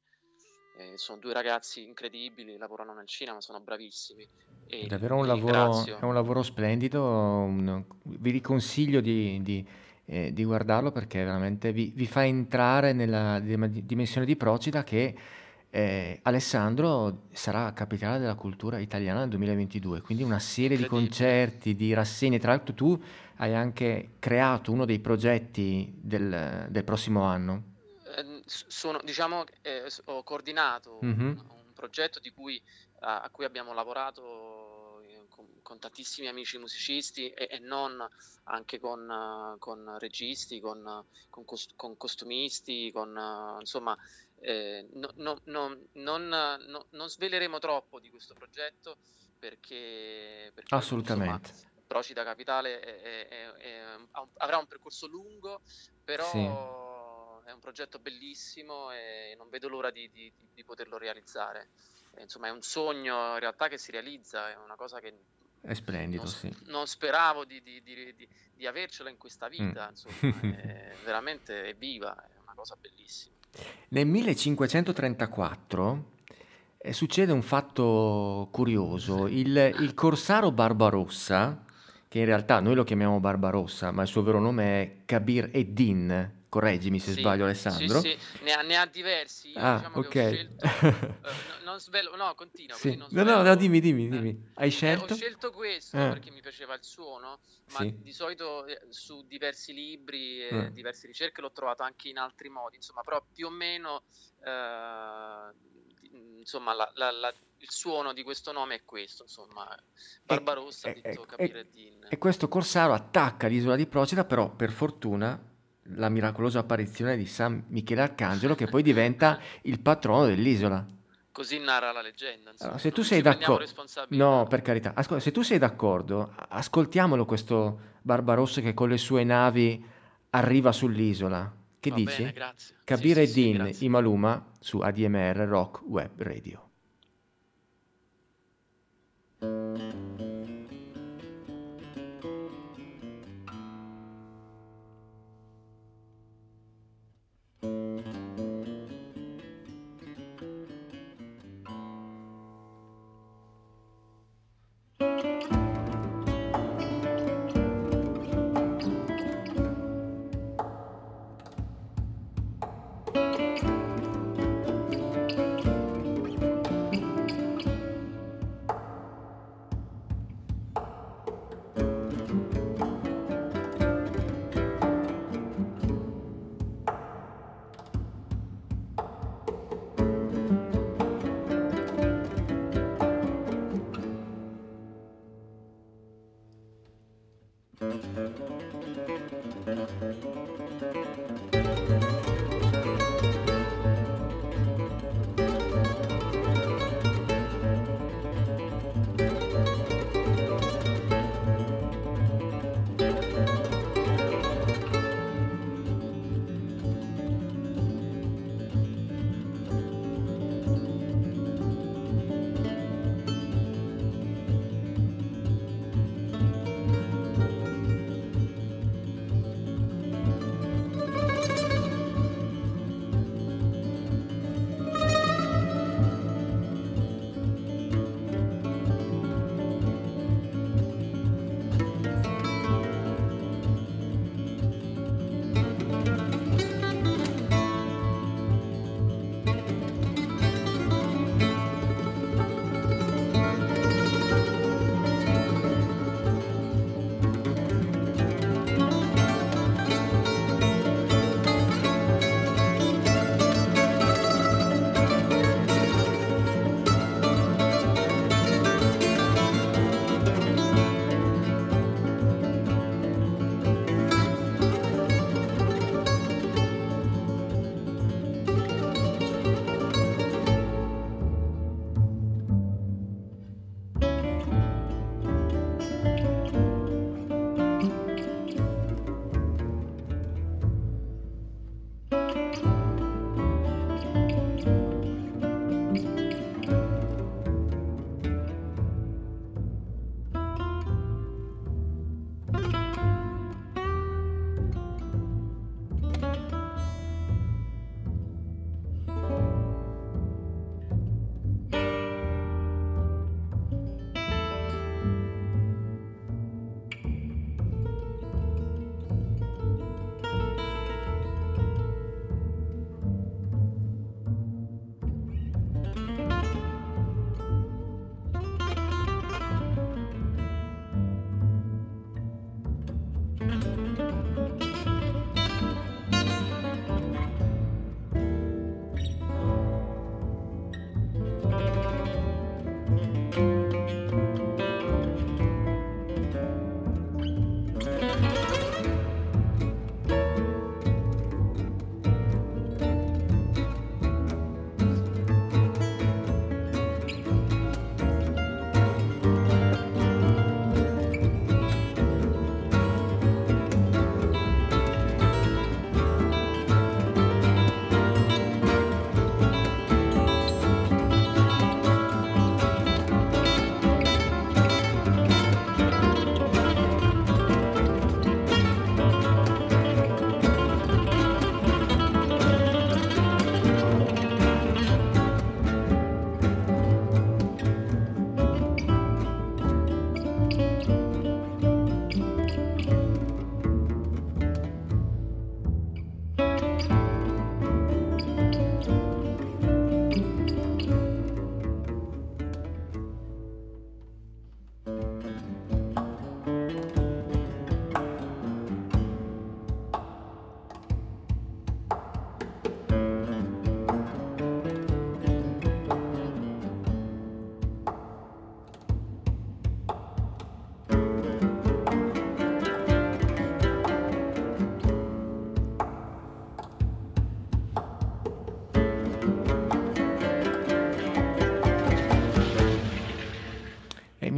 Eh, sono due ragazzi incredibili, lavorano nel cinema, sono bravissimi. È E davvero un lavoro, è un lavoro splendido, un- vi riconsiglio di, di, eh, di guardarlo perché veramente vi, vi fa entrare nella dim- dimensione di Procida che eh, Alessandro sarà capitale della cultura italiana nel 2022, quindi una serie di concerti, di rassegne. Tra l'altro tu hai anche creato uno dei progetti del, del prossimo anno. Eh, sono, diciamo, eh, ho coordinato un, Mhm. un progetto di cui, a, a cui abbiamo lavorato con, tantissimi amici musicisti e, e non anche con, eh, con registi, con, con cos- con costumisti, con eh, insomma, eh, no- no- no- non, no- non sveleremo troppo di questo progetto perché, perché Assolutamente. insomma, Procida Capitale è- è- è- avrà un percorso lungo, però Sì. è un progetto bellissimo e non vedo l'ora di- di- di poterlo realizzare. Insomma, è un sogno in realtà che si realizza, è una cosa che È splendido, non, sì. non speravo di, di- di- di- di avercela in questa vita, Mm. insomma, è veramente è viva, è una cosa bellissima. Nel 1534 eh, succede un fatto curioso. Il, il corsaro Barbarossa, che in realtà noi lo chiamiamo Barbarossa, ma il suo vero nome è Kabir Eddin, correggimi se Sì, sbaglio sì, Alessandro. sì, ne ha, ne ha diversi. Io Ah, diciamo ok. che ho scelto. eh, no- non svelo, no, continua, Sì. No, no, no, dimmi, dimmi, Eh, dimmi. Hai eh, scelto? ho scelto questo Eh. perché mi piaceva il suono, ma Sì. di solito eh, su diversi libri e Eh. diverse ricerche l'ho trovato anche in altri modi, insomma, però più o meno eh, insomma, la- la- la- il suono di questo nome è questo, insomma, Barbarossa, e- detto e- Capire Din. E questo corsaro attacca l'isola di Procida, però per fortuna la miracolosa apparizione di San Michele Arcangelo che poi diventa il patrono dell'isola. Così narra la leggenda, insomma, Allora, se tu sei d'accordo, no, per carità, ascolta, se tu sei d'accordo, ascoltiamolo questo Barbarossa che con le sue navi arriva sull'isola. Che Va dici? bene, grazie. Sì, Kabir sì, sì, Eddin grazie. Imaluma su ADMR Rock Web Radio.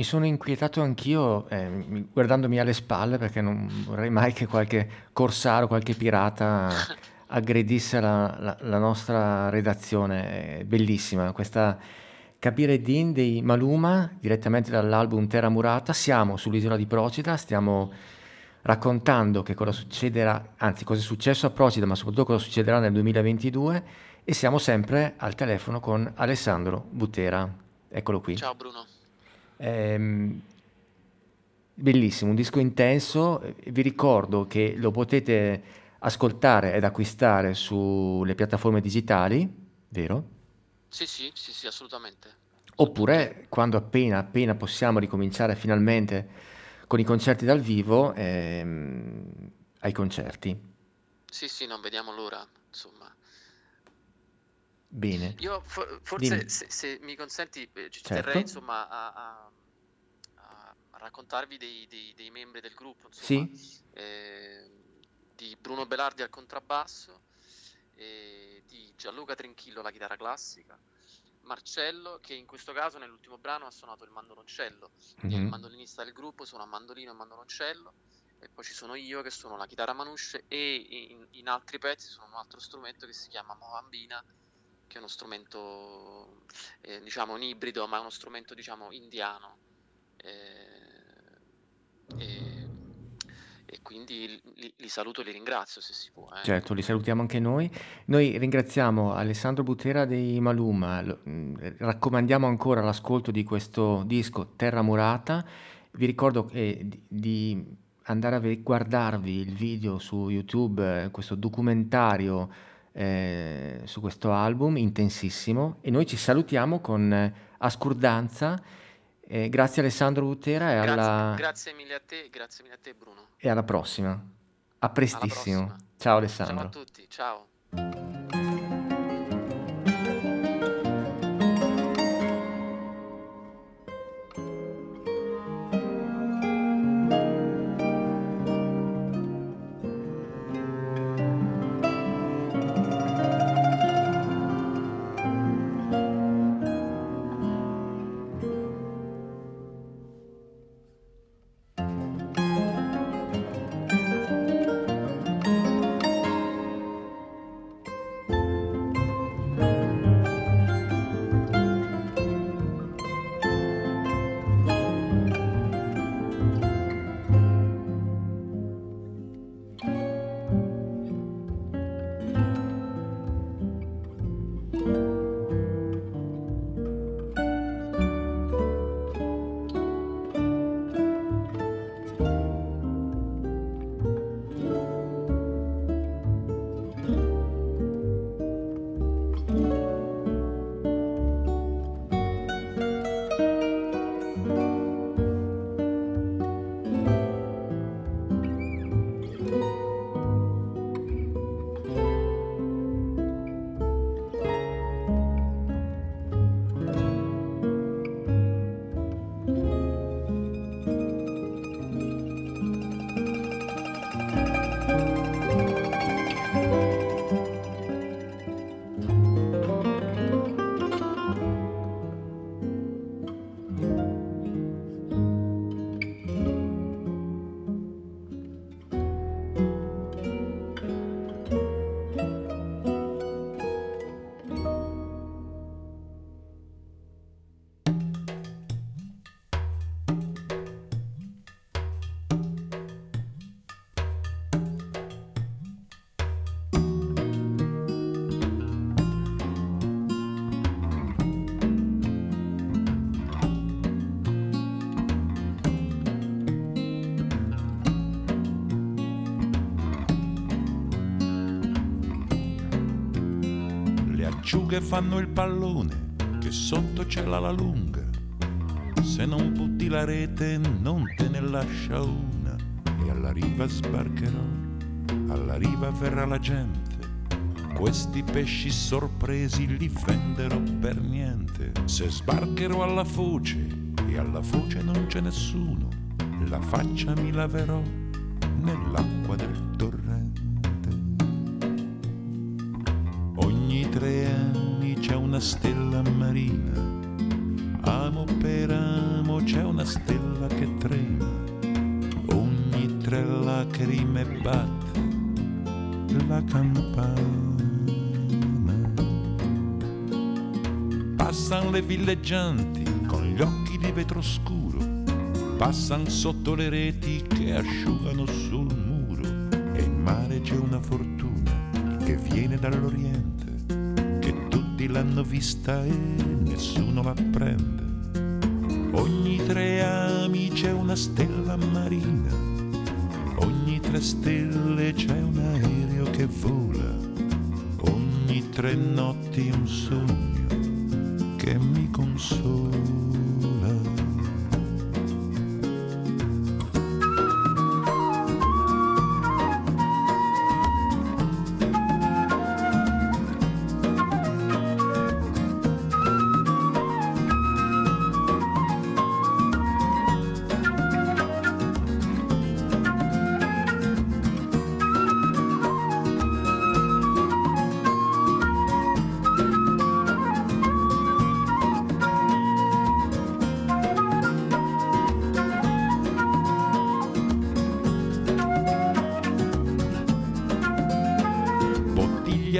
Sono inquietato anch'io eh, mi- guardandomi alle spalle perché non vorrei mai che qualche corsaro, qualche pirata aggredisse la, la- la nostra redazione. È bellissima questa Capire Din dei Maluma direttamente dall'album Terra Murata. Siamo sull'isola di Procida, stiamo raccontando che cosa succederà, anzi cosa è successo a Procida, ma soprattutto cosa succederà nel 2022 e siamo sempre al telefono con Alessandro Butera. Eccolo qui. Ciao Bruno. Ehm, bellissimo, un disco intenso. Vi ricordo che lo potete ascoltare ed acquistare sulle piattaforme digitali, vero? Sì, sì, sì, sì, assolutamente. Oppure quando appena, appena possiamo ricominciare finalmente con i concerti dal vivo, ehm, ai concerti. Sì, sì, non vediamo l'ora, insomma. Bene. Io for- forse, se, se mi consenti, eh, ci Certo. terrei insomma a- a raccontarvi dei, dei- dei membri del gruppo, insomma, Sì? eh, di Bruno Belardi al contrabbasso, eh, di Gianluca Trinchillo alla chitarra classica, Marcello che in questo caso nell'ultimo brano ha suonato il mandoloncello, il Mhm. mandolinista del gruppo suona mandolino e mandoloncello, e poi ci sono io che suono la chitarra manusce e in, in altri pezzi suono un altro strumento che si chiama Moambina, che è uno strumento, eh, diciamo, un ibrido, ma è uno strumento, diciamo, indiano. Eh, e, e quindi li, li saluto e li ringrazio se si può. eh. Certo, li salutiamo anche noi. Noi ringraziamo Alessandro Butera dei Maluma, mh, raccomandiamo ancora l'ascolto di questo disco Terra Murata. Vi ricordo che di, di andare a guardarvi il video su YouTube, eh, questo documentario eh, su questo album intensissimo e noi ci salutiamo con eh, Ascurdanza. Eh, grazie Alessandro Butera e Grazie, alla, grazie mille a te, grazie mille a te Bruno. e alla prossima. A prestissimo. prossima. Ciao Ciao Alessandro. a tutti, ciao. Acciughe fanno il pallone, che sotto c'è la lunga. Se non butti la rete non te ne lascia una. E alla riva sbarcherò, alla riva verrà la gente. Questi pesci sorpresi li fenderò per niente. Se sbarcherò alla foce e alla foce non c'è nessuno, la faccia mi laverò nell'acqua del torrente. Ogni tre una stella marina. Amo per amo c'è una stella che trema, ogni tre lacrime batte la campana. Passan le villeggianti con gli occhi di vetro scuro, passan sotto le reti che asciugano sul muro. E in mare c'è una fortuna che viene dall'Oriente, tutti l'hanno vista e nessuno la prende. Ogni tre ami c'è una stella marina, ogni tre stelle c'è un aereo che vola, ogni tre notti un sogno che mi consola.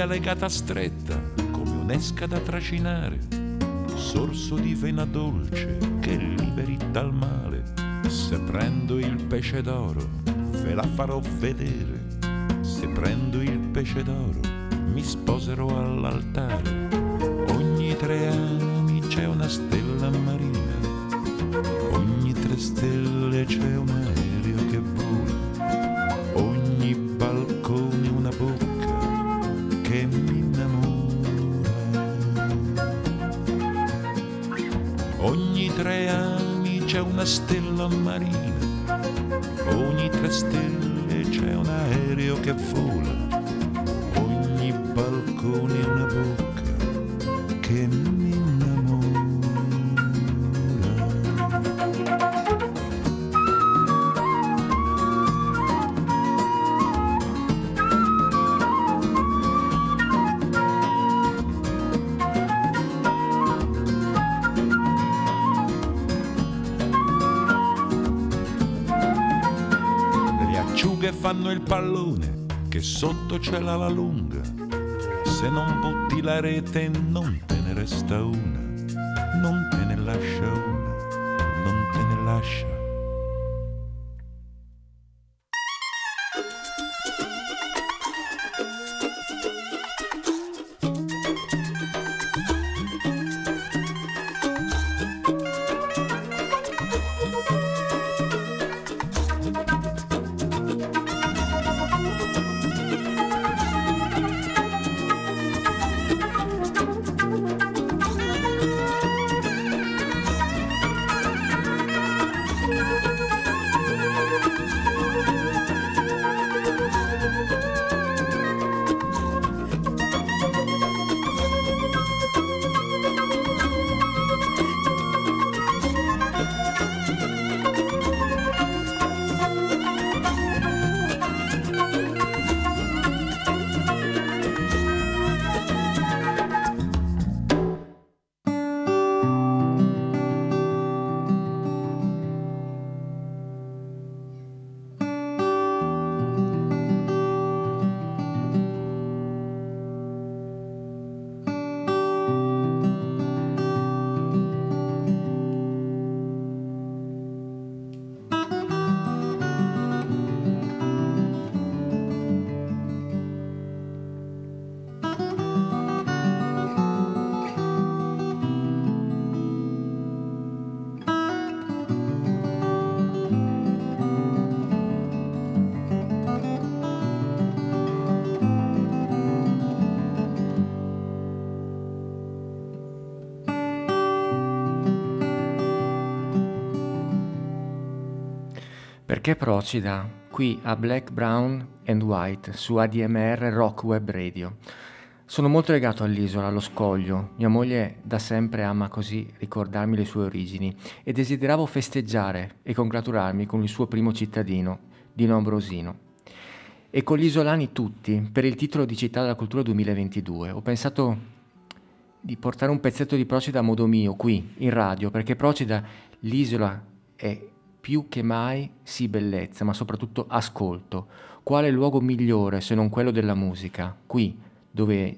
Legata stretta come un'esca da tracinare, sorso di vena dolce che liberi dal male. Se prendo il pesce d'oro, ve la farò vedere. Se prendo il pesce d'oro, mi sposerò all'altare. Ogni tre anni c'è una stella fanno il pallone che sotto c'è la lunga. Se non butti la rete non te ne resta una, Perché Procida? Qui a Black, Brown and White su ADMR Rock Web Radio. Sono molto legato all'isola, allo scoglio. Mia moglie da sempre ama così ricordarmi le sue origini e desideravo festeggiare e congratularmi con il suo primo cittadino, Dino Ambrosino. E con gli isolani tutti, per il titolo di Città della Cultura 2022, ho pensato di portare un pezzetto di Procida a modo mio qui in radio, perché Procida l'isola è più che mai sì bellezza, ma soprattutto ascolto. Quale luogo migliore se non quello della musica? Qui, dove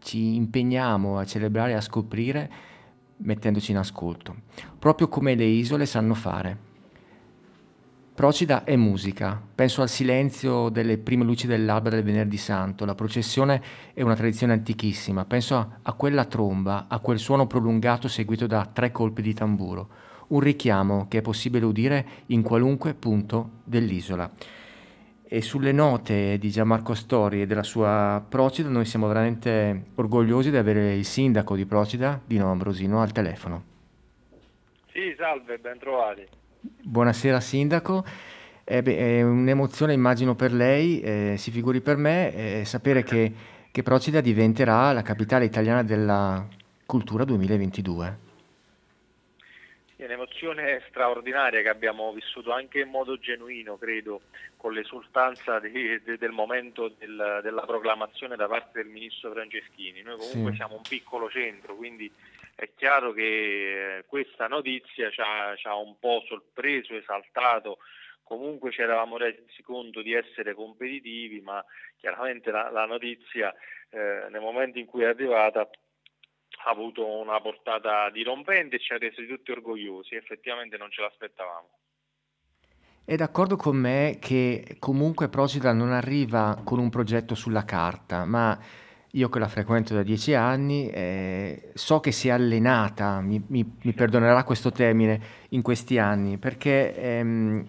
ci impegniamo a celebrare e a scoprire mettendoci in ascolto, proprio come le isole sanno fare. Procida è musica, penso al silenzio delle prime luci dell'alba del venerdì santo, la processione è una tradizione antichissima, penso a, a quella tromba, a quel suono prolungato seguito da tre colpi di tamburo, un richiamo che è possibile udire in qualunque punto dell'isola. E sulle note di Gianmarco Stori e della sua Procida noi siamo veramente orgogliosi di avere il sindaco di Procida, Dino Ambrosino, al telefono. Sì, salve, ben trovati. Buonasera sindaco, eh beh, è un'emozione immagino per lei, eh, si figuri per me, eh, sapere che, che Procida diventerà la capitale italiana della cultura 2022. È un'emozione straordinaria che abbiamo vissuto anche in modo genuino, credo, con l'esultanza di- de- del momento del- della proclamazione da parte del ministro Franceschini. Noi comunque Sì. siamo un piccolo centro, quindi è chiaro che eh, questa notizia ci ha, ci ha un po' sorpreso, esaltato. Comunque ci eravamo resi conto di essere competitivi, ma chiaramente la, la notizia eh, nel momento in cui è arrivata ha avuto una portata dirompente e ci ha resi tutti orgogliosi, effettivamente non ce l'aspettavamo. È d'accordo con me che comunque Procida non arriva con un progetto sulla carta, ma io che la frequento da dieci anni eh, so che si è allenata, mi, mi- mi perdonerà questo termine, in questi anni, perché ehm,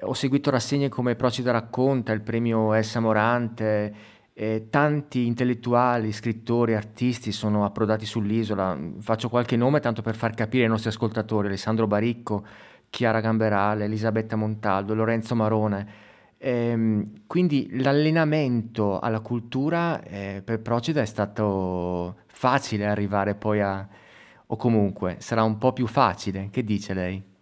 ho seguito rassegne come Procida racconta, il premio Elsa Morante, eh, tanti intellettuali, scrittori, artisti sono approdati sull'isola. Faccio qualche nome tanto per far capire ai nostri ascoltatori: Alessandro Baricco, Chiara Gamberale, Elisabetta Montaldo, Lorenzo Marone. Ehm, quindi l'allenamento alla cultura eh, per Procida è stato facile arrivare poi a... o comunque sarà un po' più facile. Che dice lei?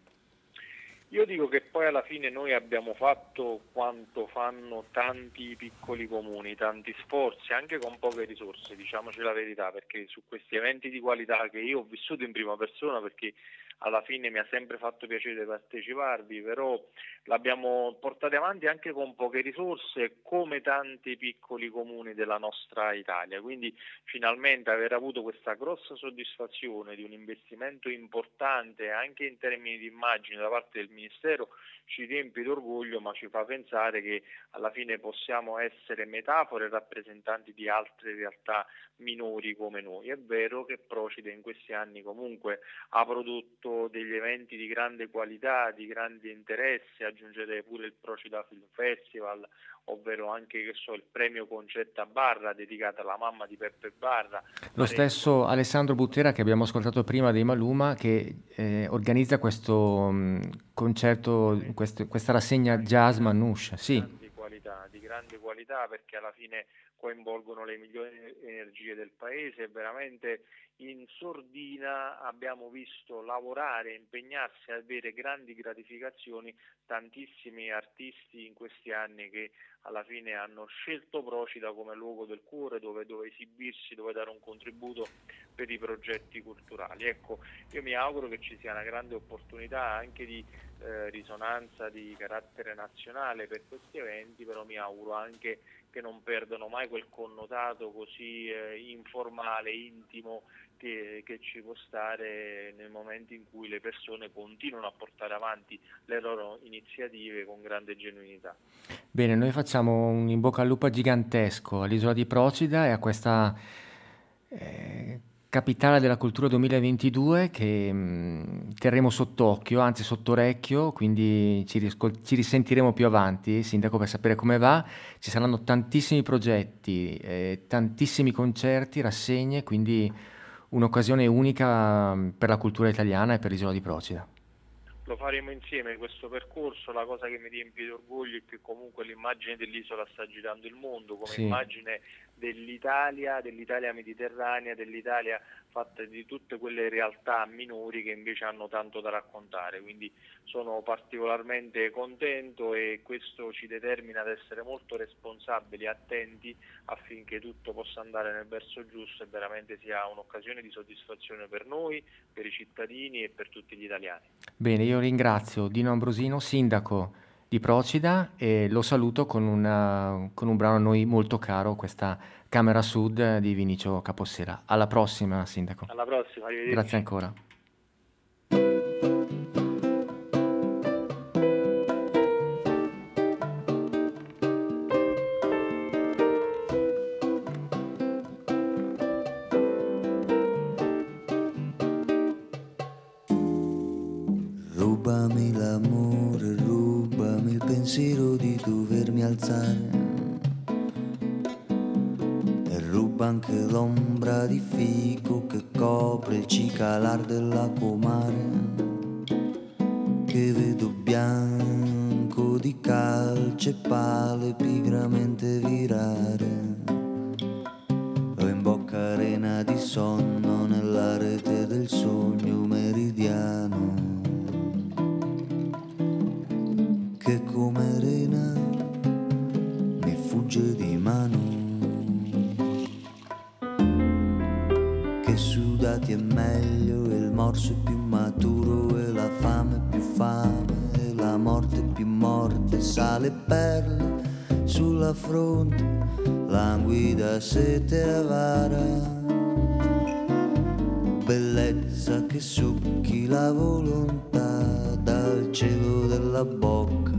Io dico che poi alla fine noi abbiamo fatto quanto fanno tanti piccoli comuni, tanti sforzi, anche con poche risorse, diciamoci la verità, perché su questi eventi di qualità che io ho vissuto in prima persona, perché alla fine mi ha sempre fatto piacere parteciparvi, però l'abbiamo portati avanti anche con poche risorse, come tanti piccoli comuni della nostra Italia. Quindi finalmente aver avuto questa grossa soddisfazione di un investimento importante anche in termini di immagine da parte del Ministero ci riempie d'orgoglio, ma ci fa pensare che alla fine possiamo essere metafore rappresentanti di altre realtà minori come noi. È vero che Procide in questi anni comunque ha prodotto degli eventi di grande qualità, di grande interesse, aggiungerei pure il Procida Film Festival, ovvero anche che so, il premio Concetta Barra dedicato alla mamma di Peppe Barra. Lo stesso Alessandro Butera che abbiamo ascoltato prima dei Maluma che eh, organizza questo mh, concerto, questo- questa rassegna jazz Manouche. Sì, di qualità, di grande qualità perché alla fine coinvolgono le migliori energie del paese e veramente in sordina abbiamo visto lavorare, impegnarsi a avere grandi gratificazioni tantissimi artisti in questi anni che alla fine hanno scelto Procida come luogo del cuore dove, dove esibirsi, dove dare un contributo per i progetti culturali. Ecco, io mi auguro che ci sia una grande opportunità anche di eh, risonanza di carattere nazionale per questi eventi, però mi auguro anche che non perdano mai quel connotato così eh, informale, intimo che, che ci può stare nel momento in cui le persone continuano a portare avanti le loro iniziative con grande genuinità. bene, noi facciamo un in bocca al lupo gigantesco all'isola di Procida e a questa eh, capitale della cultura 2022 che mh, terremo sott'occhio, anzi sotto orecchio, quindi ci, riscol- ci risentiremo più avanti, Sindaco, per sapere come va. Ci saranno tantissimi progetti, eh, tantissimi concerti, rassegne, quindi un'occasione unica mh, per la cultura italiana e per l'isola di Procida. Lo faremo insieme questo percorso, la cosa che mi riempie di orgoglio è che comunque l'immagine dell'isola sta girando il mondo come Sì. immagine dell'Italia, dell'Italia mediterranea, dell'Italia fatta di tutte quelle realtà minori che invece hanno tanto da raccontare. Quindi sono particolarmente contento e questo ci determina ad essere molto responsabili e attenti affinché tutto possa andare nel verso giusto e veramente sia un'occasione di soddisfazione per noi, per i cittadini e per tutti gli italiani. Bene, io ringrazio Dino Ambrosino, sindaco di Procida e lo saluto con, una- con un brano a noi molto caro, questa Camera Sud di Vinicio Capossela. Alla prossima, sindaco. Alla prossima, arrivederci. Grazie ancora. Alzare. E ruba anche l'ombra di fico che copre il cicalar della comare. Che vedo bianco di calce e pale pigramente virare. Ho in bocca arena di sonno nella rete del sogno morso più maturo e la fame è più fame e la morte è più morte sale perle sulla fronte languida sete avara bellezza che succhi la volontà dal cielo della bocca,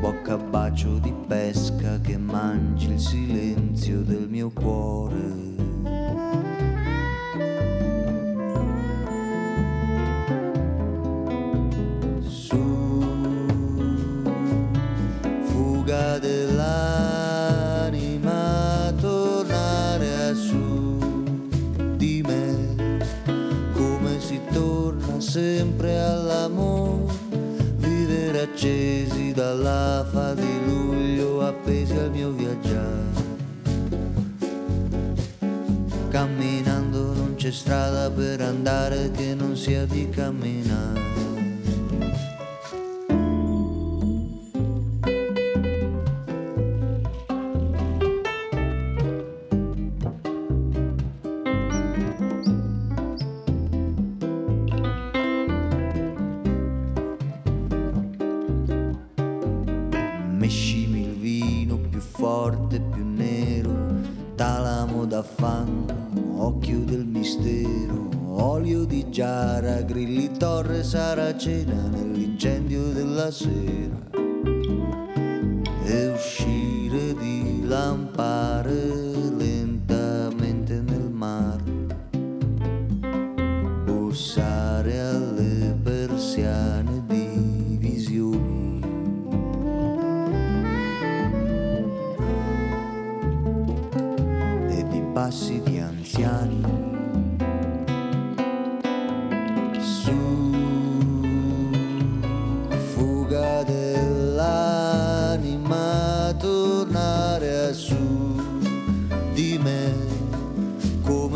bocca bacio di pesca che mangi il silenzio del mio cuore. Dall'afa di luglio, appesi al mio viaggiare. Camminando non c'è strada per andare che non sia di camminare.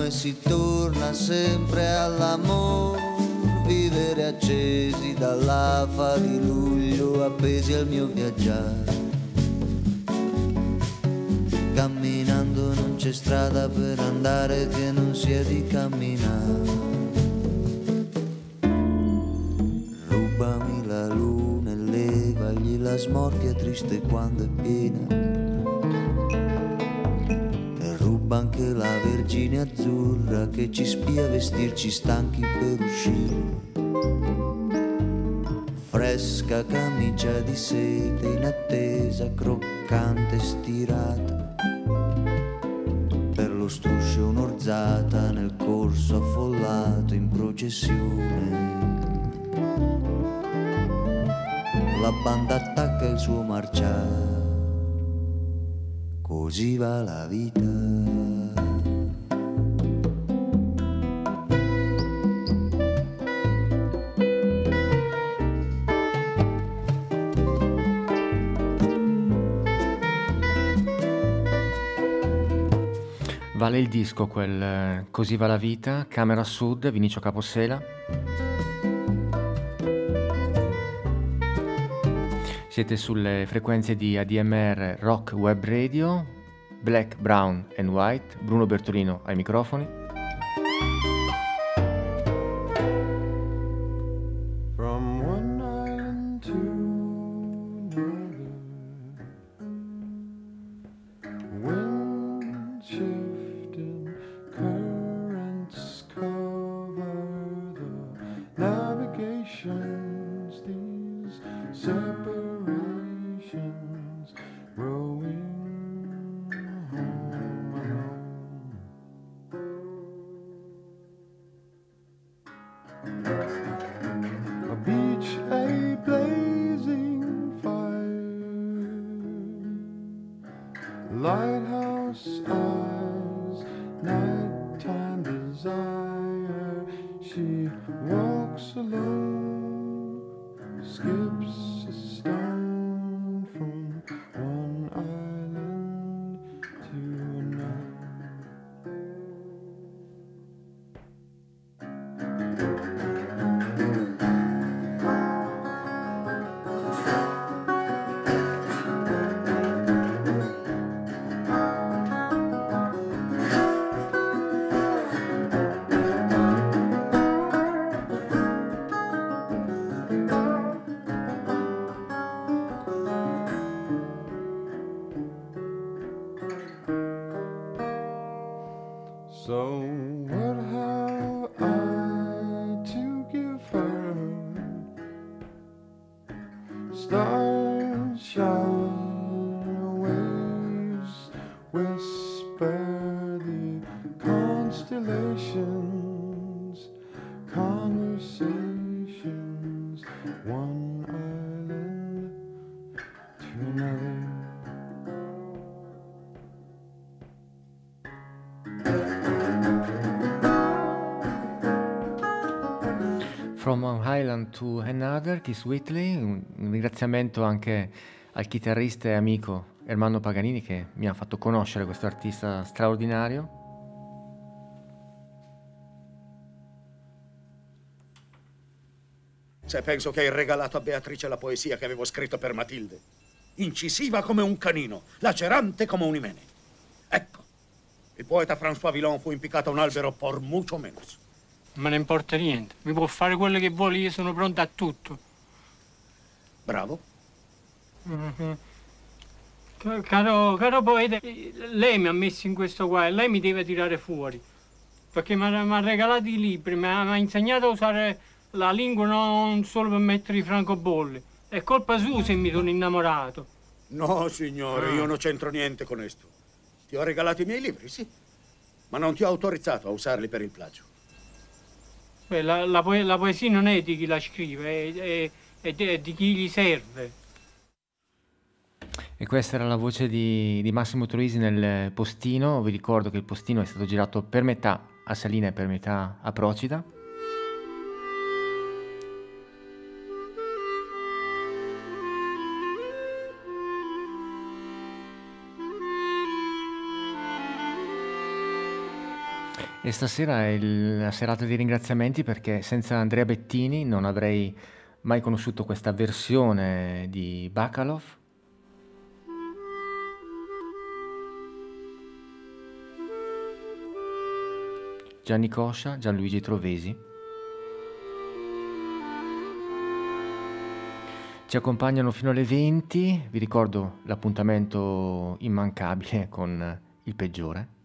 Come si torna sempre all'amore, vivere accesi dall'afa di luglio, appesi al mio viaggiare. Camminando non c'è strada per andare che non sia di camminare. Rubami la luna e levagli la smorfia triste quando è piena. Anche la vergine azzurra che ci spia vestirci stanchi per uscire. Fresca camicia di sete in attesa, croccante stirata per lo struscio un'orzata nel corso affollato in processione. La banda attacca il suo marciare, così va la vita. Vale il disco quel Così va la vita, Camera Sud, Vinicio Capossela. Siete sulle frequenze di ADMR Rock Web Radio, Black, Brown and White, Bruno Bertolino ai microfoni. From One Island to Another, Keith Whitley, un ringraziamento anche al chitarrista e amico Ermanno Paganini che mi ha fatto conoscere questo artista straordinario. Se penso che hai regalato a Beatrice la poesia che avevo scritto per Matilde, incisiva come un canino, lacerante come un imene. Ecco, il poeta François Villon fu impiccato a un albero por mucho menos. Me ne importa niente. Mi può fare quello che vuole, io sono pronto a tutto. Bravo. Mm-hmm. Caro, caro poeta, lei mi ha messo in questo qua e lei mi deve tirare fuori. Perché mi ha regalato i libri, mi ha insegnato a usare la lingua non solo per mettere i francobolli. È colpa sua se mi sono innamorato. No, signore, ah. io non c'entro niente con questo. Ti ho regalato i miei libri, sì. Ma non ti ho autorizzato a usarli per il plagio. Beh, la, la, poe- la, poesia non è di chi la scrive, è, è, è, di, chi gli serve. E questa era la voce di, di, Massimo Troisi nel postino. Vi ricordo che il postino è stato girato per metà a Salina e per metà a Procida. E stasera è la serata di ringraziamenti perché senza Andrea Bettini non avrei mai conosciuto questa versione di Bacalov. Gianni Coscia, Gianluigi Trovesi. Ci accompagnano fino alle 20, vi ricordo l'appuntamento immancabile con il peggiore.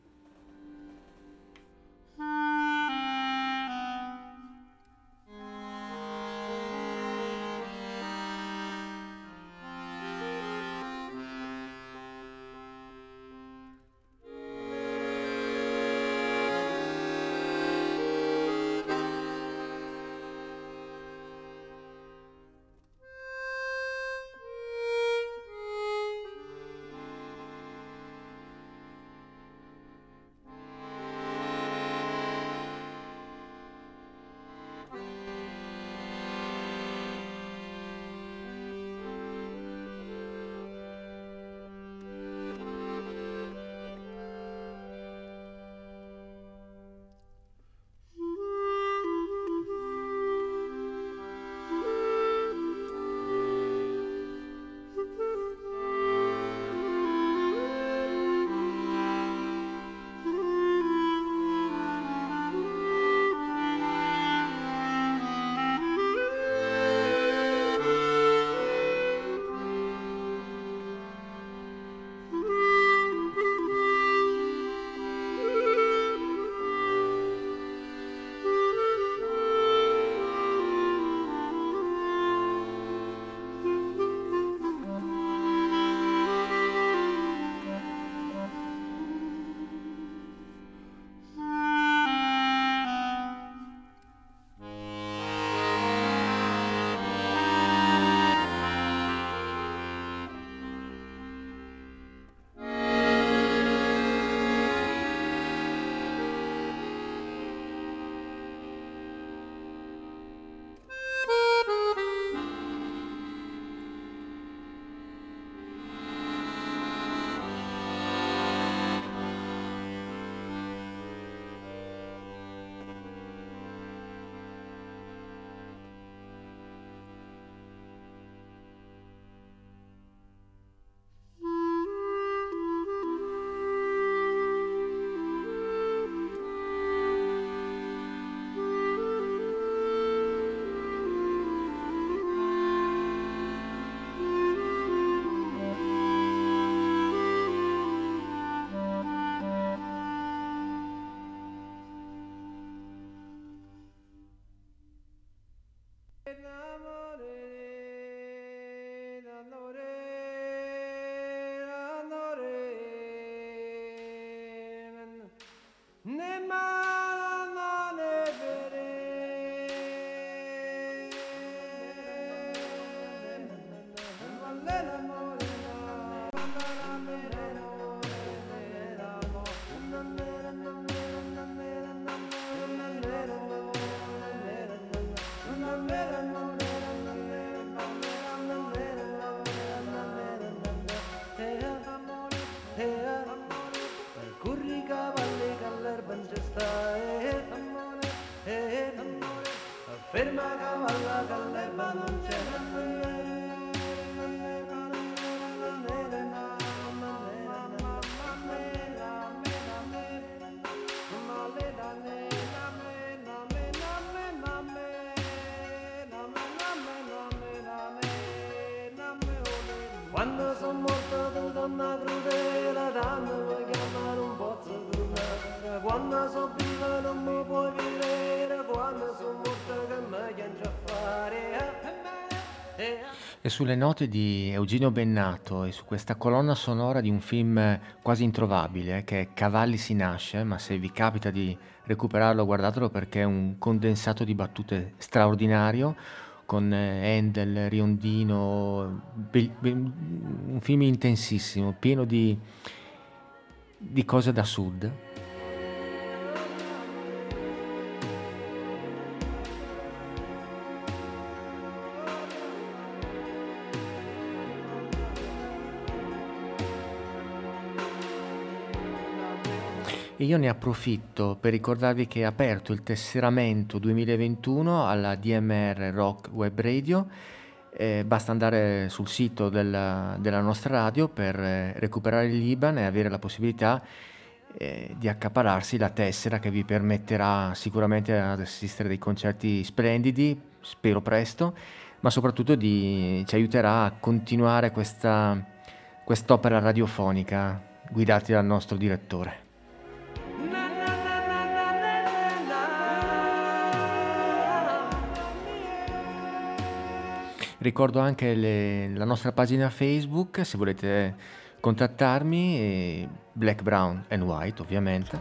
Let them sulle note di Eugenio Bennato e su questa colonna sonora di un film quasi introvabile che è Cavalli si nasce, ma se vi capita di recuperarlo guardatelo perché è un condensato di battute straordinario con eh, Handel, Riondino, be- be- un film intensissimo, pieno di, di cose da sud. E io ne approfitto per ricordarvi che è aperto il tesseramento 2021 alla DMR Rock Web Radio. Eh, basta andare sul sito della, della nostra radio per eh, recuperare il Liban e avere la possibilità eh, di accapararsi la tessera che vi permetterà sicuramente ad assistere a dei concerti splendidi, spero presto, ma soprattutto di, ci aiuterà a continuare questa, quest'opera radiofonica guidati dal nostro direttore. Ricordo anche le- la nostra pagina Facebook se volete contattarmi, Black, Brown and White ovviamente.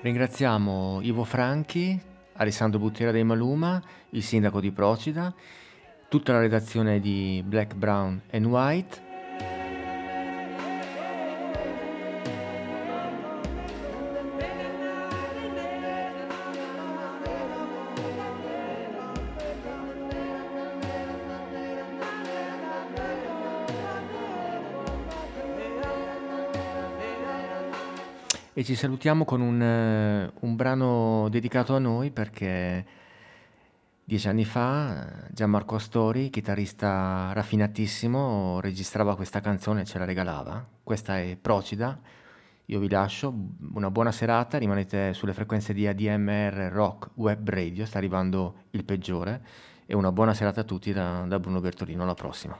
Ringraziamo Ivo Franchi, Alessandro Buttiera dei Maluma, il sindaco di Procida, tutta la redazione di Black, Brown and White. E ci salutiamo con un, eh, un brano dedicato a noi perché dieci anni fa eh, Gianmarco Astori, chitarrista raffinatissimo, registrava questa canzone e ce la regalava. Questa è Procida. Io vi lascio, una buona serata, rimanete sulle frequenze di ADMR Rock Web Radio, sta arrivando il peggiore e una buona serata a tutti da, da Bruno Bertolino, alla prossima.